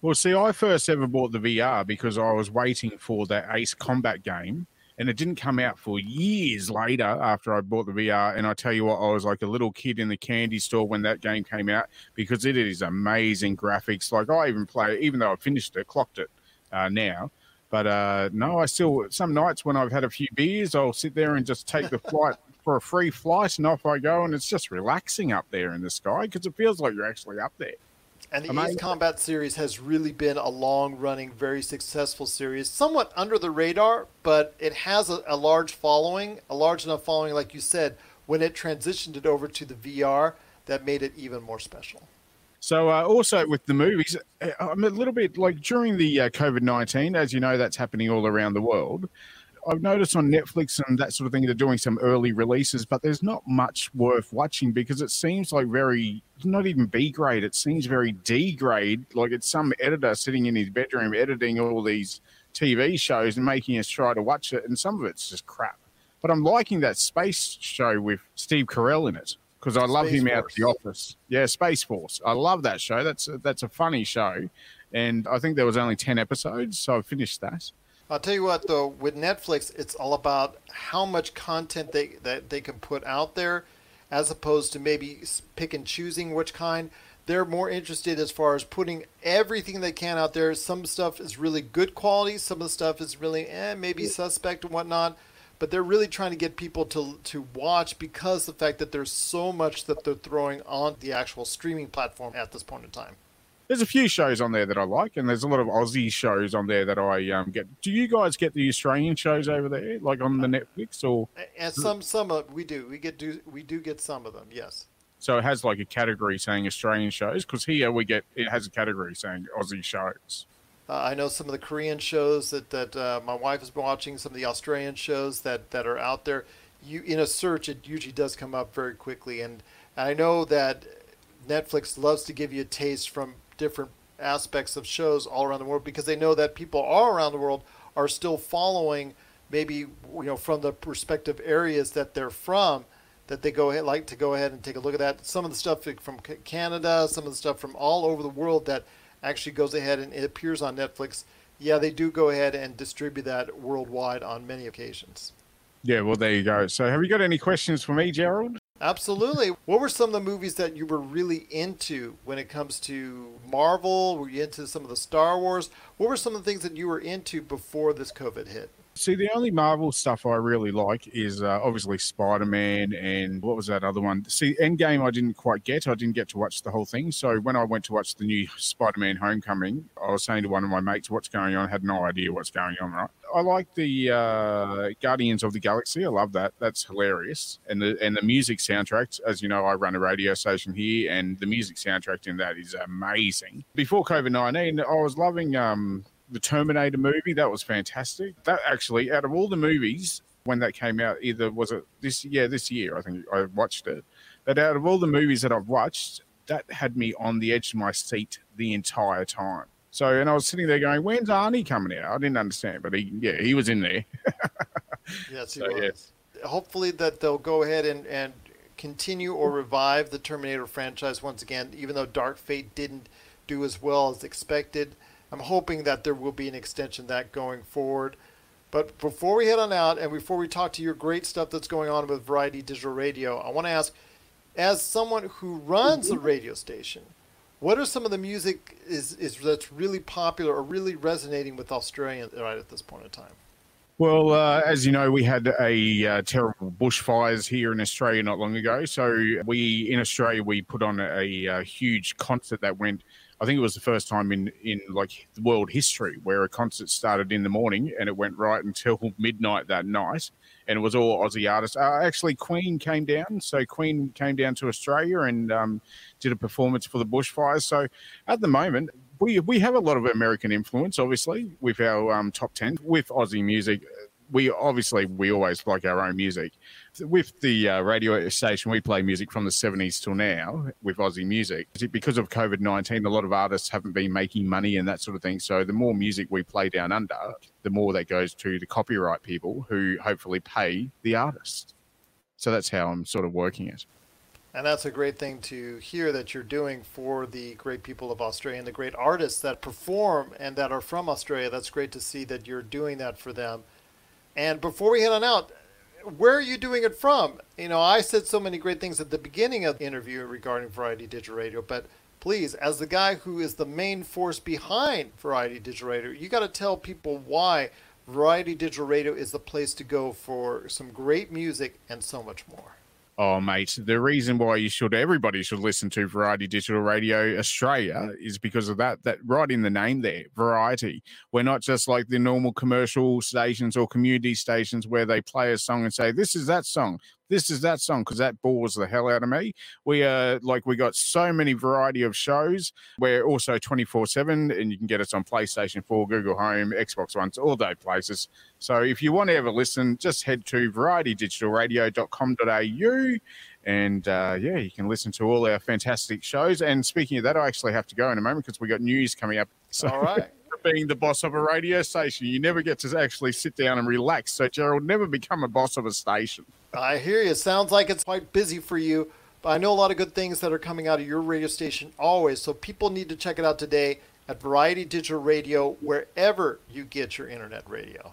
Well, see, I first ever bought the VR because I was waiting for that Ace Combat game, and it didn't come out for years later after I bought the VR. And I tell you what, I was like a little kid in the candy store when that game came out because it is amazing graphics. Like I even play, even though I finished it, clocked it uh, now. But uh, no, I still some nights when I've had a few beers, I'll sit there and just take the [laughs] flight for a free flight, and off I go, and it's just relaxing up there in the sky because it feels like you're actually up there. And the Amazing. Ace Combat series has really been a long running, very successful series, somewhat under the radar, but it has a, a large following, a large enough following, like you said, when it transitioned it over to the VR, that made it even more special. So, uh, also with the movies, uh, I'm a little bit like during the uh, COVID 19, as you know, that's happening all around the world. I've noticed on Netflix and that sort of thing, they're doing some early releases, but there's not much worth watching because it seems like very, not even B grade, it seems very D grade. Like it's some editor sitting in his bedroom editing all these TV shows and making us try to watch it, and some of it's just crap. But I'm liking that space show with Steve Carell in it because I love Space him out of the office. Yeah, Space Force. I love that show. That's a, that's a funny show, and I think there was only ten episodes, so I finished that. I'll tell you what, though, with Netflix, it's all about how much content they that they can put out there, as opposed to maybe pick and choosing which kind. They're more interested as far as putting everything they can out there. Some stuff is really good quality. Some of the stuff is really eh, maybe suspect and whatnot. But they're really trying to get people to to watch because of the fact that there's so much that they're throwing on the actual streaming platform at this point in time. There's a few shows on there that I like, and there's a lot of Aussie shows on there that I um, get. Do you guys get the Australian shows over there, like on the Netflix, or And some some of we do we get do we do get some of them. Yes. so it has like a category saying Australian shows? Because here we get it has a category saying Aussie shows. Uh, I know some of the Korean shows that that uh, my wife has been watching. Some of the Australian shows that that are out there. You in a search, it usually does come up very quickly. And I know that Netflix loves to give you a taste from different aspects of shows all around the world because they know that people all around the world are still following maybe you know from the respective areas that they're from that they go ahead like to go ahead and take a look at that some of the stuff from Canada some of the stuff from all over the world that actually goes ahead and it appears on Netflix yeah they do go ahead and distribute that worldwide on many occasions Yeah, well there you go. So have you got any questions for me, Gerald? Absolutely. What were some of the movies that you were really into when it comes to Marvel? Were you into some of the Star Wars? What were some of the things that you were into before this COVID hit? See, the only Marvel stuff I really like is uh, obviously Spider Man and what was that other one? See, Endgame I didn't quite get. I didn't get to watch the whole thing. So when I went to watch the new Spider Man Homecoming, I was saying to one of my mates, "What's going on?" I had no idea what's going on. Right? I like the uh, Guardians of the Galaxy. I love that. That's hilarious. And the and the music soundtrack, as you know, I run a radio station here, and the music soundtrack in that is amazing. Before COVID nineteen, I was loving. Um, the Terminator movie. That was fantastic. That actually, out of all the movies when that came out, either was it this yeah this year? I think I watched it. But out of all the movies that I've watched, that had me on the edge of my seat the entire time. So, and I was sitting there going, "When's Arnie coming out?" I didn't understand, but he yeah he was in there. [laughs] Yes, he So, yeah. was. Hopefully that they'll go ahead and, and continue or revive the Terminator franchise once again, even though Dark Fate didn't do as well as expected. I'm hoping that there will be an extension that going forward. But before we head on out and before we talk to your great stuff that's going on with Variety Digital Radio, I want to ask, as someone who runs a radio station, what are some of the music is, is that's really popular or really resonating with Australians right at this point in time? Well, uh, as you know, we had a uh, terrible bushfires here in Australia not long ago. So we in Australia we put on a, a huge concert that went. I think it was the first time in in like world history where a concert started in the morning and it went right until [laughs] midnight that night, and it was all Aussie artists. Uh, actually, Queen came down, so Queen came down to Australia and um, did a performance for the bushfires. So at the moment, we we have a lot of American influence, obviously, with our um, top ten with Aussie music. We obviously we always like our own music. With the uh, radio station, we play music from the seventies till now with Aussie music. Because of COVID nineteen, a lot of artists haven't been making money and that sort of thing. So the more music we play down under, the more that goes to the copyright people who hopefully pay the artist. So that's how I'm sort of working it. And that's a great thing to hear that you're doing for the great people of Australia and the great artists that perform and that are from Australia. That's great to see that you're doing that for them. And before we head on out, where are you doing it from? You know, I said so many great things at the beginning of the interview regarding Variety Digital Radio, but please, as the guy who is the main force behind Variety Digital Radio, you got to tell people why Variety Digital Radio is the place to go for some great music and so much more. Oh, mate, the reason why you should, everybody should listen to Variety Digital Radio Australia is because of that, that right in the name there, variety. We're not just like the normal commercial stations or community stations where they play a song and say, this is that song, this is that song, because that bores the hell out of me. We are like, we got so many variety of shows. We're also 24 7, and you can get us on PlayStation 4, Google Home, Xbox One, all those places. So if you want to ever listen, just head to varietydigitalradio.com.au and uh, yeah, you can listen to all our fantastic shows. And speaking of that, I actually have to go in a moment because we got news coming up. So, All right. Being the boss of a radio station, you never get to actually sit down and relax. So, Gerald, never become a boss of a station. I hear you. Sounds like it's quite busy for you. But I know a lot of good things that are coming out of your radio station always. So people need to check it out today at Variety Digital Radio, wherever you get your internet radio.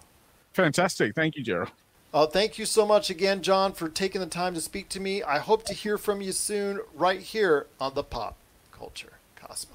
Fantastic. Thank you, Gerald. Uh, thank you so much again, John, for taking the time to speak to me. I hope to hear from you soon, right here on the Pop Culture Cosmos.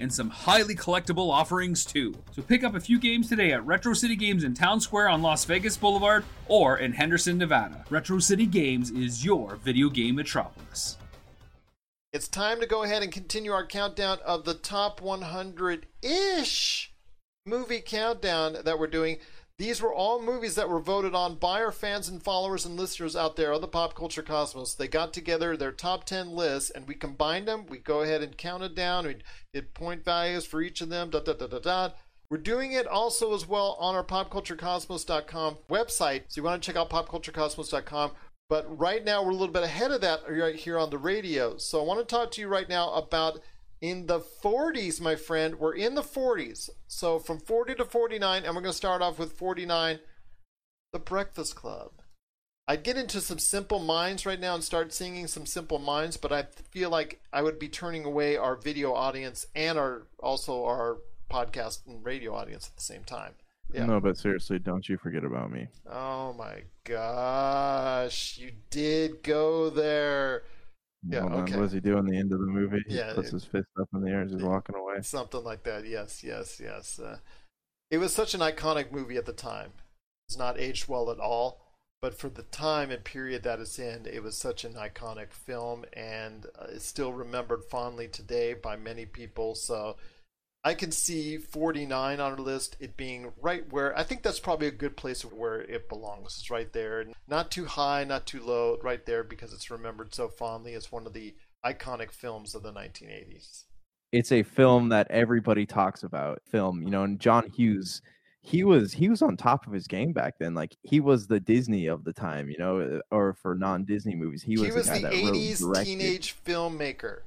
and some highly collectible offerings too. So pick up a few games today at Retro City Games in Town Square on Las Vegas Boulevard or in Henderson, Nevada. Retro City Games is your video game metropolis. It's time to go ahead and continue our countdown of the top 100 ish movie countdown that we're doing. These were all movies that were voted on by our fans and followers and listeners out there on the Pop Culture Cosmos. They got together their top 10 lists and we combined them. We go ahead and count it down. We did point values for each of them. Da, da, da, da, da. We're doing it also as well on our popculturecosmos.com website. So you want to check out popculturecosmos.com. But right now we're a little bit ahead of that right here on the radio. So I want to talk to you right now about in the 40s, my friend. We're in the 40s. So from 40 to 49, and we're going to start off with 49, The Breakfast Club. I'd get into some simple minds right now and start singing some simple minds, but I feel like I would be turning away our video audience and our also our podcast and radio audience at the same time. Yeah. No, but seriously, don't you forget about me. Oh my gosh, you did go there. Yeah, Hold on, okay. What does he do in the end of the movie? He Yeah, puts it- his fist up in the air as he's walking away. Something like that. Yes, yes, yes. Uh, it was such an iconic movie at the time. It's not aged well at all, but for the time and period that it's in, it was such an iconic film, and uh, it's still remembered fondly today by many people. So I can see 49 on our list, it being right where I think that's probably a good place where it belongs. It's right there, not too high, not too low, right there because it's remembered so fondly as one of the iconic films of the 1980s. It's a film that everybody talks about. Film, you know, and John Hughes, he was he was on top of his game back then. Like he was the Disney of the time, you know, uh, or for non-Disney movies, he was, he was the the that wrote 80s directed. teenage filmmaker.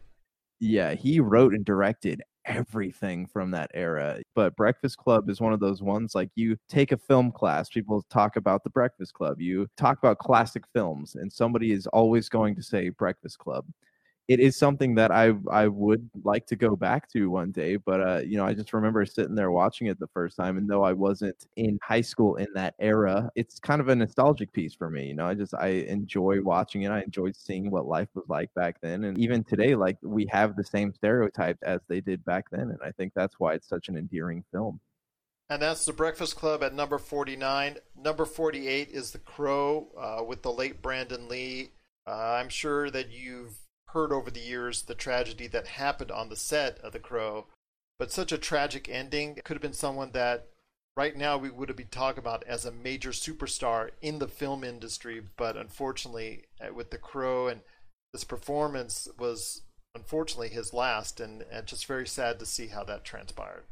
Yeah, he wrote and directed everything from that era. But Breakfast Club is one of those ones like you take a film class, people talk about the Breakfast Club. You talk about classic films, and somebody is always going to say Breakfast Club. It is something that I I would like to go back to one day. But uh, you know, I just remember sitting there watching it the first time, and though I wasn't in high school in that era, it's kind of a nostalgic piece for me. You know, I just I enjoy watching it. I enjoyed seeing what life was like back then, and even today, like we have the same stereotypes as they did back then, and I think that's why it's such an endearing film. And that's The Breakfast Club at number 49. Number 48 is The Crow uh, with the late Brandon Lee. Uh, I'm sure that you've heard over the years the tragedy that happened on the set of The Crow, but such a tragic ending. Could have been someone that right now we would be talking about as a major superstar in the film industry, but unfortunately, uh, with The Crow and this performance was unfortunately his last, and, and just very sad to see how that transpired.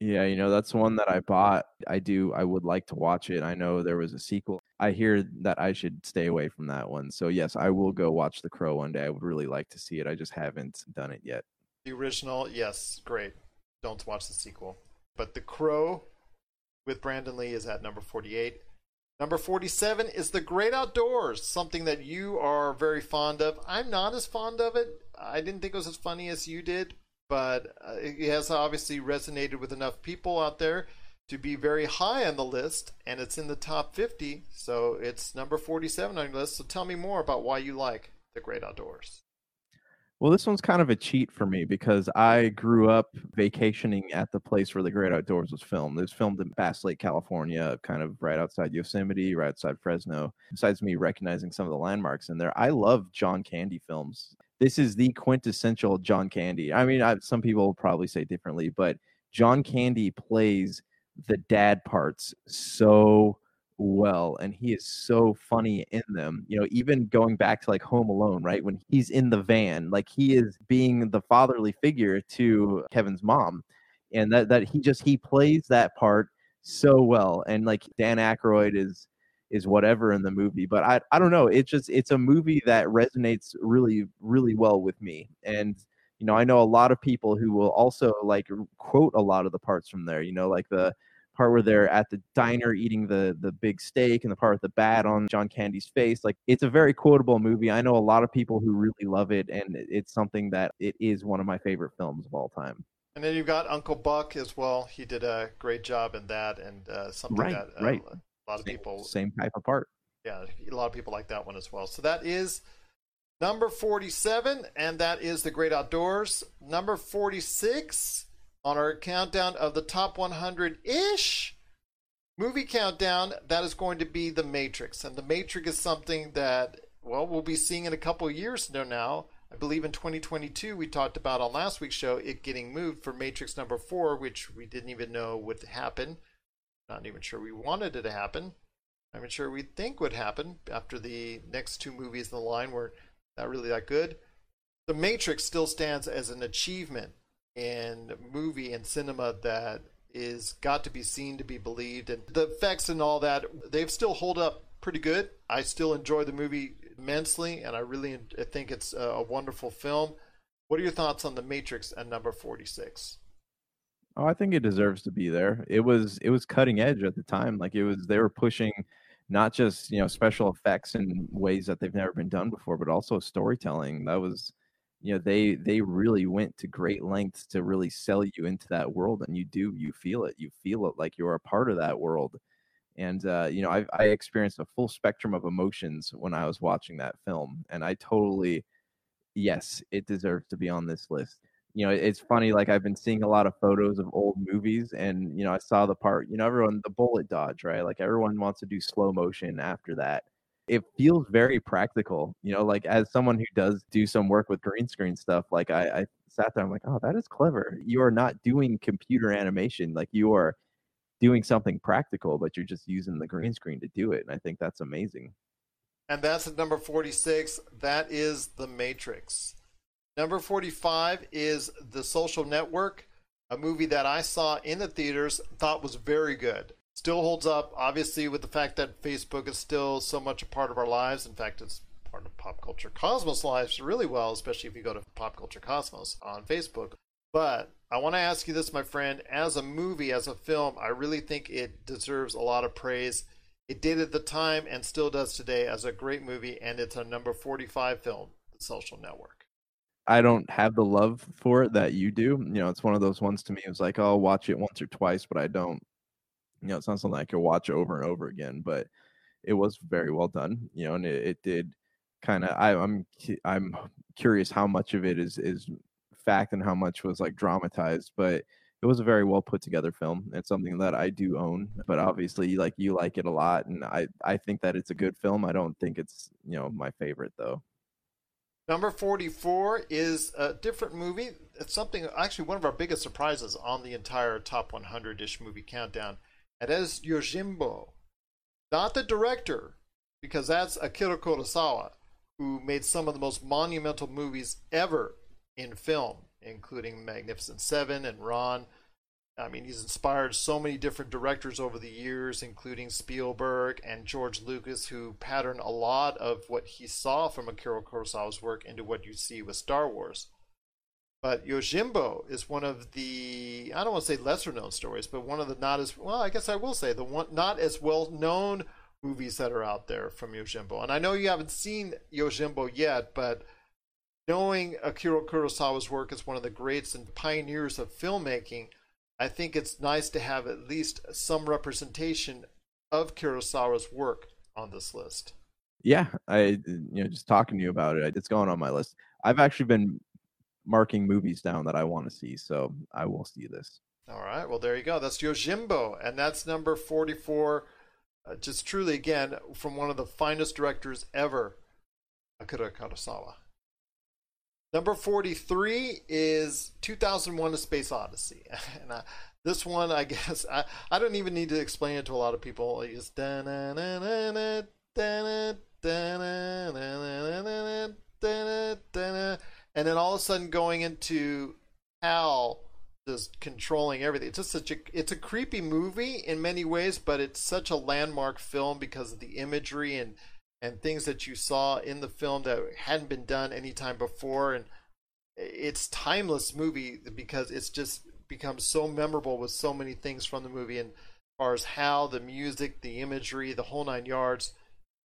Yeah, you know, that's one that I bought. I do I would like to watch it. I know there was a sequel. I hear that I should stay away from that one. So yes, I will go watch The Crow one day. I would really like to see it. I just haven't done it yet. The original, yes, great. Don't watch the sequel. But The Crow with Brandon Lee is at number 48. Number 47 is The Great Outdoors, something that you are very fond of. I'm not as fond of it. I didn't think it was as funny as you did, but uh, it has obviously resonated with enough people out there to be very high on the list, and it's in the top 50, so it's number 47 on your list. So tell me more about why you like The Great Outdoors. Well, this one's kind of a cheat for me because I grew up vacationing at the place where The Great Outdoors was filmed. It was filmed in Bass Lake, California, kind of right outside Yosemite, right outside Fresno. Besides me recognizing some of the landmarks in there, I love John Candy films. This is the quintessential John Candy. I mean, I, some people probably say differently, but John Candy plays the dad parts so well and he is so funny in them you know even going back to like home alone right when he's in the van like he is being the fatherly figure to kevin's mom and that that he just he plays that part so well and like dan Aykroyd is is whatever in the movie but i i don't know it's just it's a movie that resonates really really well with me and you know i know a lot of people who will also like quote a lot of the parts from there you know like the part where they're at the diner eating the the big steak and the part with the bat on John Candy's face. Like it's a very quotable movie. I know a lot of people who really love it, and it's something that it is one of my favorite films of all time. And then you've got Uncle Buck as well. He did a great job in that, and uh, something right, that uh, right. A lot of same, people same type of part. Yeah, a lot of people like that one as well. So that is number forty-seven, and that is The Great Outdoors. Number forty-six on our countdown of the top 100 ish movie countdown, that is going to be The Matrix. And The Matrix is something that, well, we'll be seeing in a couple of years now. I believe in 2022, we talked about on last week's show it getting moved for Matrix number four, which we didn't even know would happen. Not even sure we wanted it to happen. I'm not even sure we think would happen after the next two movies in the line were not really that good. The Matrix still stands as an achievement in movie and cinema that is got to be seen to be believed and the effects and all that they've still hold up pretty good i still enjoy the movie immensely and i really think it's a wonderful film what are your thoughts on the matrix and number 46 oh i think it deserves to be there. It was it was cutting edge at the time like it was they were pushing not just you know special effects in ways that they've never been done before but also storytelling. That was you know they they really went to great lengths to really sell you into that world and you do you feel it. You feel it like you're a part of that world. And uh, you know I, I experienced a full spectrum of emotions when i was watching that film and i totally yes it deserves to be on this list you know it's funny like i've been seeing a lot of photos of old movies and you know i saw the part you know everyone the bullet dodge right? Like everyone wants to do slow motion after that. It feels very practical you know like as someone who does do some work with green screen stuff like i, I sat there i'm like oh that is clever. You are not doing computer animation like you are doing something practical but you're just using the green screen to do it and i think that's amazing. And that's at number 46 that is the matrix number 45 is the social network a movie that i saw in the theaters thought was very good still holds up, obviously, with the fact that Facebook is still so much a part of our lives. In fact, it's part of Pop Culture Cosmos lives really well, especially if you go to Pop Culture Cosmos on Facebook. But I want to ask you this, my friend. As a movie, as a film, I really think it deserves a lot of praise. It did at the time and still does today as a great movie, and it's a number 45 film, The Social Network. I don't have the love for it that you do. You know, it's one of those ones to me. It was like, oh, I'll watch it once or twice, but I don't. You know, it's not something I could watch over and over again. But it was very well done. You know, and it, it did kind of. I'm I'm curious how much of it is is fact and how much was like dramatized, but it was a very well put together film. It's something that I do own, but obviously, like you like it a lot, and I I think that it's a good film. I don't think it's you know my favorite though. Number 44 is a different movie. It's something, actually, one of our biggest surprises on the entire top 100 ish movie countdown. It is Yojimbo. Not the director, because that's Akira Kurosawa, who made some of the most monumental movies ever in film, including Magnificent Seven and Ran. I mean, he's inspired so many different directors over the years, including Spielberg and George Lucas, who patterned a lot of what he saw from Akira Kurosawa's work into what you see with Star Wars. But Yojimbo is one of the I don't want to say lesser known stories, but one of the not as well, I guess I will say the one not as well known movies that are out there from Yojimbo. And I know you haven't seen Yojimbo yet, but knowing Akira Kurosawa's work as one of the greats and pioneers of filmmaking, I think it's nice to have at least some representation of Kurosawa's work on this list. Yeah, I you know just talking to you about it, it's going on my list. I've actually been marking movies down that I want to see, so I will see this. All right, well there you go. That's Yojimbo, and that's number forty-four. Uh, just truly, again, from one of the finest directors ever, Akira Kurosawa. Number 43 is 2001 A Space Odyssey. [laughs] And I, this one, I [laughs] guess, I, I don't even need to explain it to a lot of people. It's and then all of a sudden going into Hal just controlling everything. It's just such a it's a creepy movie in many ways, but it's such a landmark film because of the imagery and and things that you saw in the film that hadn't been done any time before. And it's timeless movie because it's just become so memorable with so many things from the movie. And as far as how the music the imagery the whole nine yards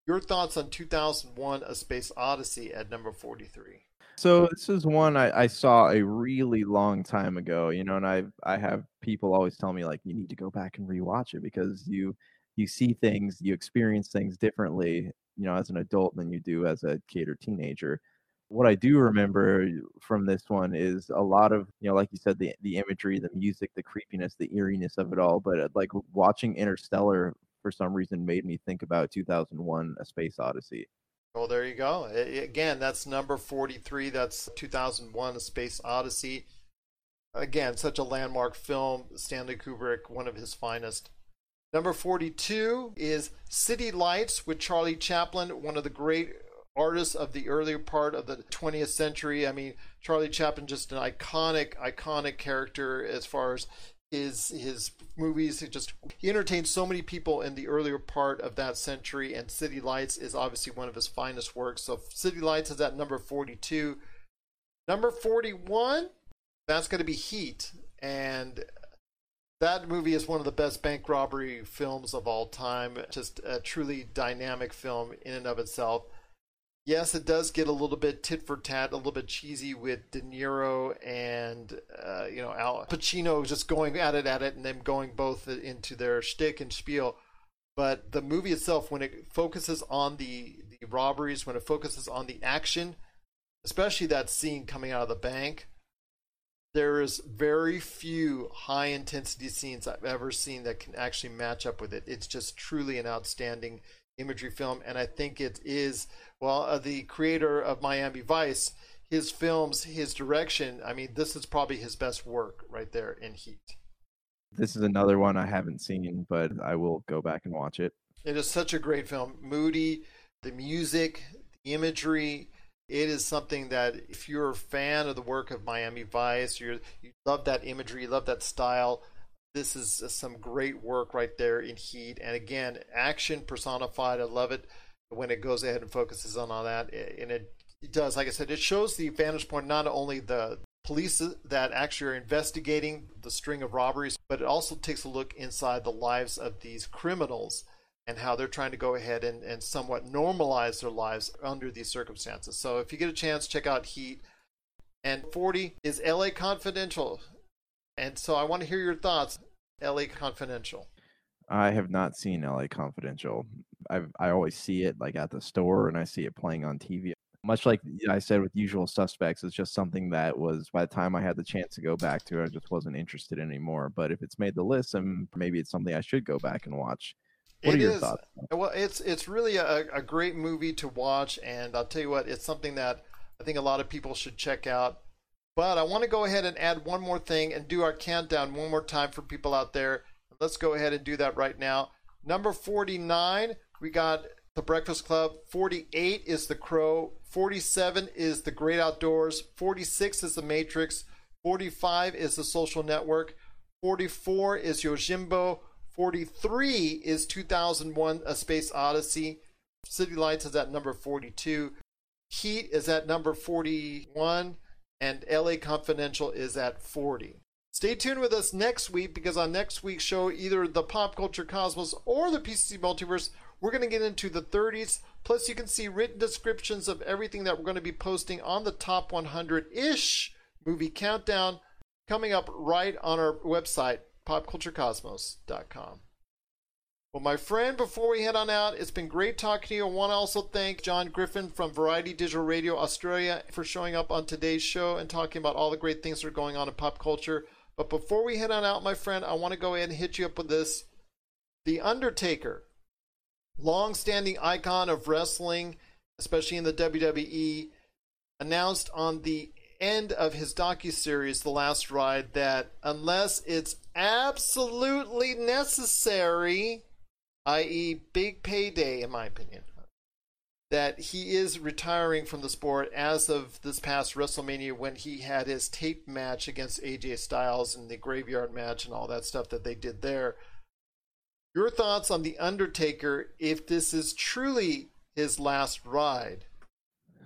your thoughts on 2001 a space odyssey at number 43 so this is one I, I saw a really long time ago you know and i i have people always tell me like you need to go back and rewatch it because you you see things you experience things differently you know as an adult than you do as a kid or teenager what I do remember from this one is a lot of you know, like you said, the the imagery, the music, the creepiness, the eeriness of it all. But uh, like watching Interstellar for some reason made me think about 2001: A Space Odyssey. Well, there you go. Again, that's number 43. That's 2001: A Space Odyssey. Again, such a landmark film. Stanley Kubrick, one of his finest. Number 42 is City Lights with Charlie Chaplin, one of the great artists of the earlier part of the 20th century. I mean, Charlie Chaplin just an iconic, iconic character as far as his his movies. He just he entertained so many people in the earlier part of that century, and City Lights is obviously one of his finest works. So City Lights is at number 42. Number 41, that's going to be Heat, and that movie is one of the best bank robbery films of all time. Just a truly dynamic film in and of itself. Yes, it does get a little bit tit for tat, a little bit cheesy with De Niro and uh, you know Al Pacino just going at it at it and them going both into their shtick and spiel. But the movie itself, when it focuses on the the robberies, when it focuses on the action, especially that scene coming out of the bank, there is very few high intensity scenes I've ever seen that can actually match up with it. It's just truly an outstanding imagery film, and I think it is well uh, the creator of Miami Vice. His films, his direction. I mean, this is probably his best work right there in Heat. This is another one I haven't seen, but I will go back and watch it. It is such a great film. Moody, the music, the imagery, it is something that if you're a fan of the work of Miami Vice, you you love that imagery, you love that style. This is uh, some great work right there in Heat, and again, action personified. I love it when it goes ahead and focuses on all that, and it, it does. Like I said, it shows the vantage point not only the police that actually are investigating the string of robberies, but it also takes a look inside the lives of these criminals and how they're trying to go ahead and, and somewhat normalize their lives under these circumstances. So if you get a chance, check out Heat. and 40 is LA Confidential. And so I want to hear your thoughts. LA Confidential. I have not seen LA Confidential. I've I always see it like at the store and I see it playing on TV. Much like I said with Usual Suspects, it's just something that was by the time I had the chance to go back to, it, I just wasn't interested anymore. But if it's made the list, and maybe it's something I should go back and watch. What It are your is- thoughts? Well, it's it's really a, a great movie to watch, and I'll tell you what, it's something that I think a lot of people should check out. But I want to go ahead and add one more thing and do our countdown one more time for people out there. Let's go ahead and do that right now. Number 49, we got The Breakfast Club. 48 is The Crow. 47 is The Great Outdoors. 46 is The Matrix. 45 is The Social Network. 44 is Yojimbo. 43 is 2001 A Space Odyssey. City Lights is at number 42. Heat is at number 41. And LA Confidential is at 40. Stay tuned with us next week because on next week's show, either the Pop Culture Cosmos or the PCC Multiverse, we're going to get into the 30s. Plus, you can see written descriptions of everything that we're going to be posting on the top 100 ish movie countdown coming up right on our website, popculturecosmos.com. Well, my friend, before we head on out, it's been great talking to you. I want to also thank John Griffin from Variety Digital Radio Australia for showing up on today's show and talking about all the great things that are going on in pop culture. But before we head on out, my friend, I want to go ahead and hit you up with this. The Undertaker, long standing icon of wrestling, especially in the WWE, announced on the end of his docu-series the last ride that unless it's absolutely necessary i.e big payday in my opinion that he is retiring from the sport as of this past WrestleMania when he had his tape match against AJ Styles and the graveyard match and all that stuff that they did there. Your thoughts on The Undertaker if this is truly his last ride?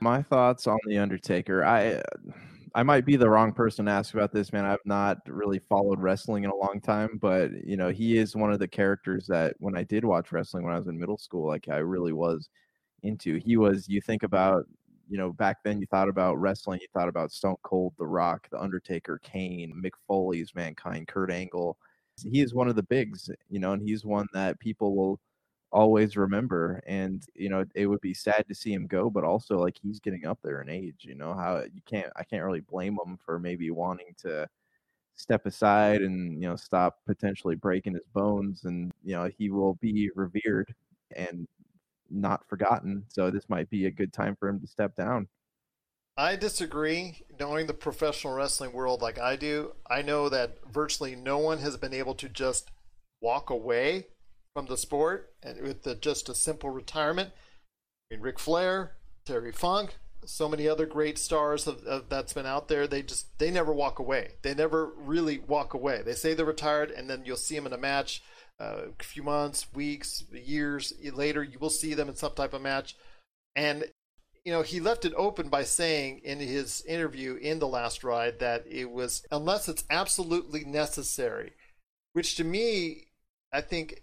My thoughts on the Undertaker. I I might be the wrong person to ask about this, man. I've not really followed wrestling in a long time, but you know, he is one of the characters that when I did watch wrestling when I was in middle school, like I really was into. He was you think about, you know, back then you thought about wrestling, you thought about Stone Cold, The Rock, The Undertaker, Kane, Mick Foley's Mankind, Kurt Angle. He is one of the bigs, you know, and he's one that people will always remember and you know it would be sad to see him go but also like he's getting up there in age you know how you can't i can't really blame him for maybe wanting to step aside and you know stop potentially breaking his bones and you know he will be revered and not forgotten so this might be a good time for him to step down I disagree. Knowing the professional wrestling world like I do, I know that virtually no one has been able to just walk away from the sport and with the, just a simple retirement. I mean, Ric Flair, Terry Funk, so many other great stars of, of, that's been out there. They just they never walk away. They never really walk away. They say they're retired, and then you'll see them in a match. Uh, a few months, weeks, years later, you will see them in some type of match. And you know, he left it open by saying in his interview in the last ride that it was unless it's absolutely necessary, which to me, I think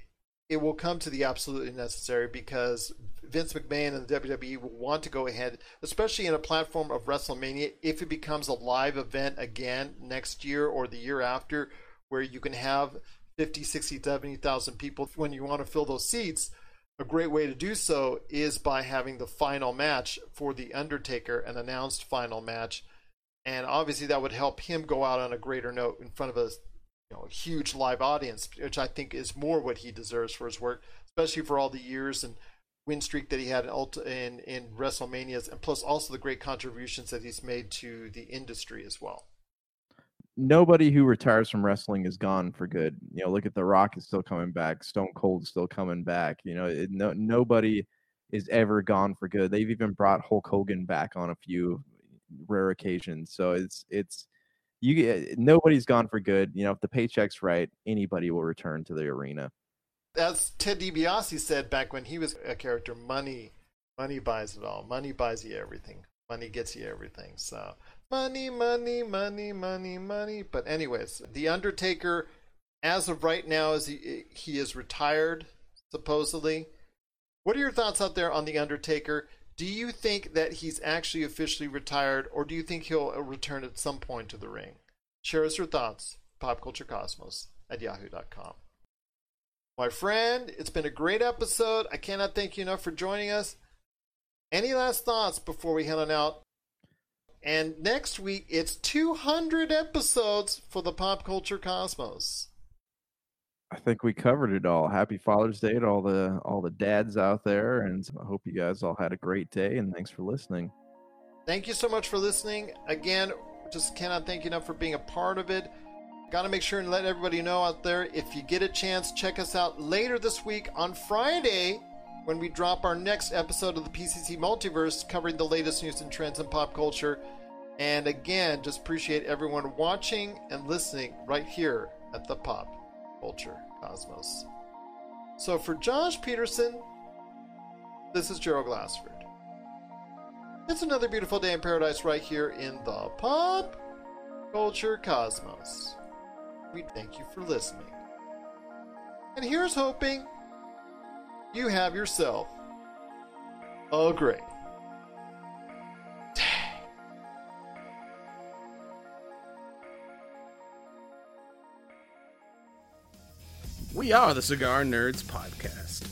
it will come to the absolutely necessary because Vince McMahon and the WWE will want to go ahead, especially in a platform of WrestleMania, if it becomes a live event again next year or the year after, where you can have 50, 60, 70,000 people when you want to fill those seats. A great way to do so is by having the final match for The Undertaker, an announced final match. And obviously, that would help him go out on a greater note in front of a you know, a huge live audience, which I think is more what he deserves for his work, especially for all the years and win streak that he had in, in, in WrestleManias, and plus also the great contributions that he's made to the industry as well. nobody who retires from wrestling is gone for good. You know, look at The Rock is still coming back, Stone Cold is still coming back. You know, it, no nobody is ever gone for good. They've even brought Hulk Hogan back on a few rare occasions. So it's it's you nobody's gone for good. You know, if the paycheck's right, anybody will return to the arena. As Ted DiBiase said back when he was a character, money, money buys it all. Money buys you everything. Money gets you everything. So money, money, money, money, money. But anyways, the Undertaker, as of right now, is he he is retired supposedly. What are your thoughts out there on the Undertaker? Do you think that he's actually officially retired, or do you think he'll uh, return at some point to the ring? Share us your thoughts. PopCultureCosmos at yahoo.com. My friend, it's been a great episode. I cannot thank you enough for joining us. Any last thoughts before we head on out? And next week, it's 200 episodes for the Pop Culture Cosmos. I think we covered it all. Happy Father's Day to all the all the dads out there, and I hope you guys all had a great day. And thanks for listening. Thank you so much for listening. Again, just cannot thank you enough for being a part of it. Got to make sure and let everybody know out there if you get a chance, check us out later this week on Friday when we drop our next episode of the PCC Multiverse covering the latest news and trends in pop culture. And again, just appreciate everyone watching and listening right here at the Pop Culture Cosmos. So for Josh Peterson, this is Gerald Glassford. It's another beautiful day in paradise right here in the Pop Culture Cosmos. We thank you for listening. And here's hoping you have yourself a great We are the Cigar Nerds Podcast.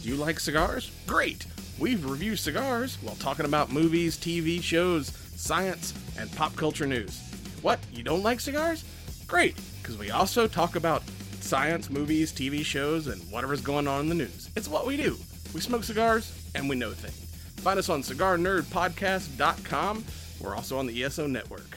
Do you like cigars? Great! We review cigars while talking about movies, TV shows, science, and pop culture news. What? You don't like cigars? Great! Because we also talk about science, movies, TV shows, and whatever's going on in the news. It's what we do. We smoke cigars and we know things. Find us on cigarnerdpodcast.com. We're also on the ESO network.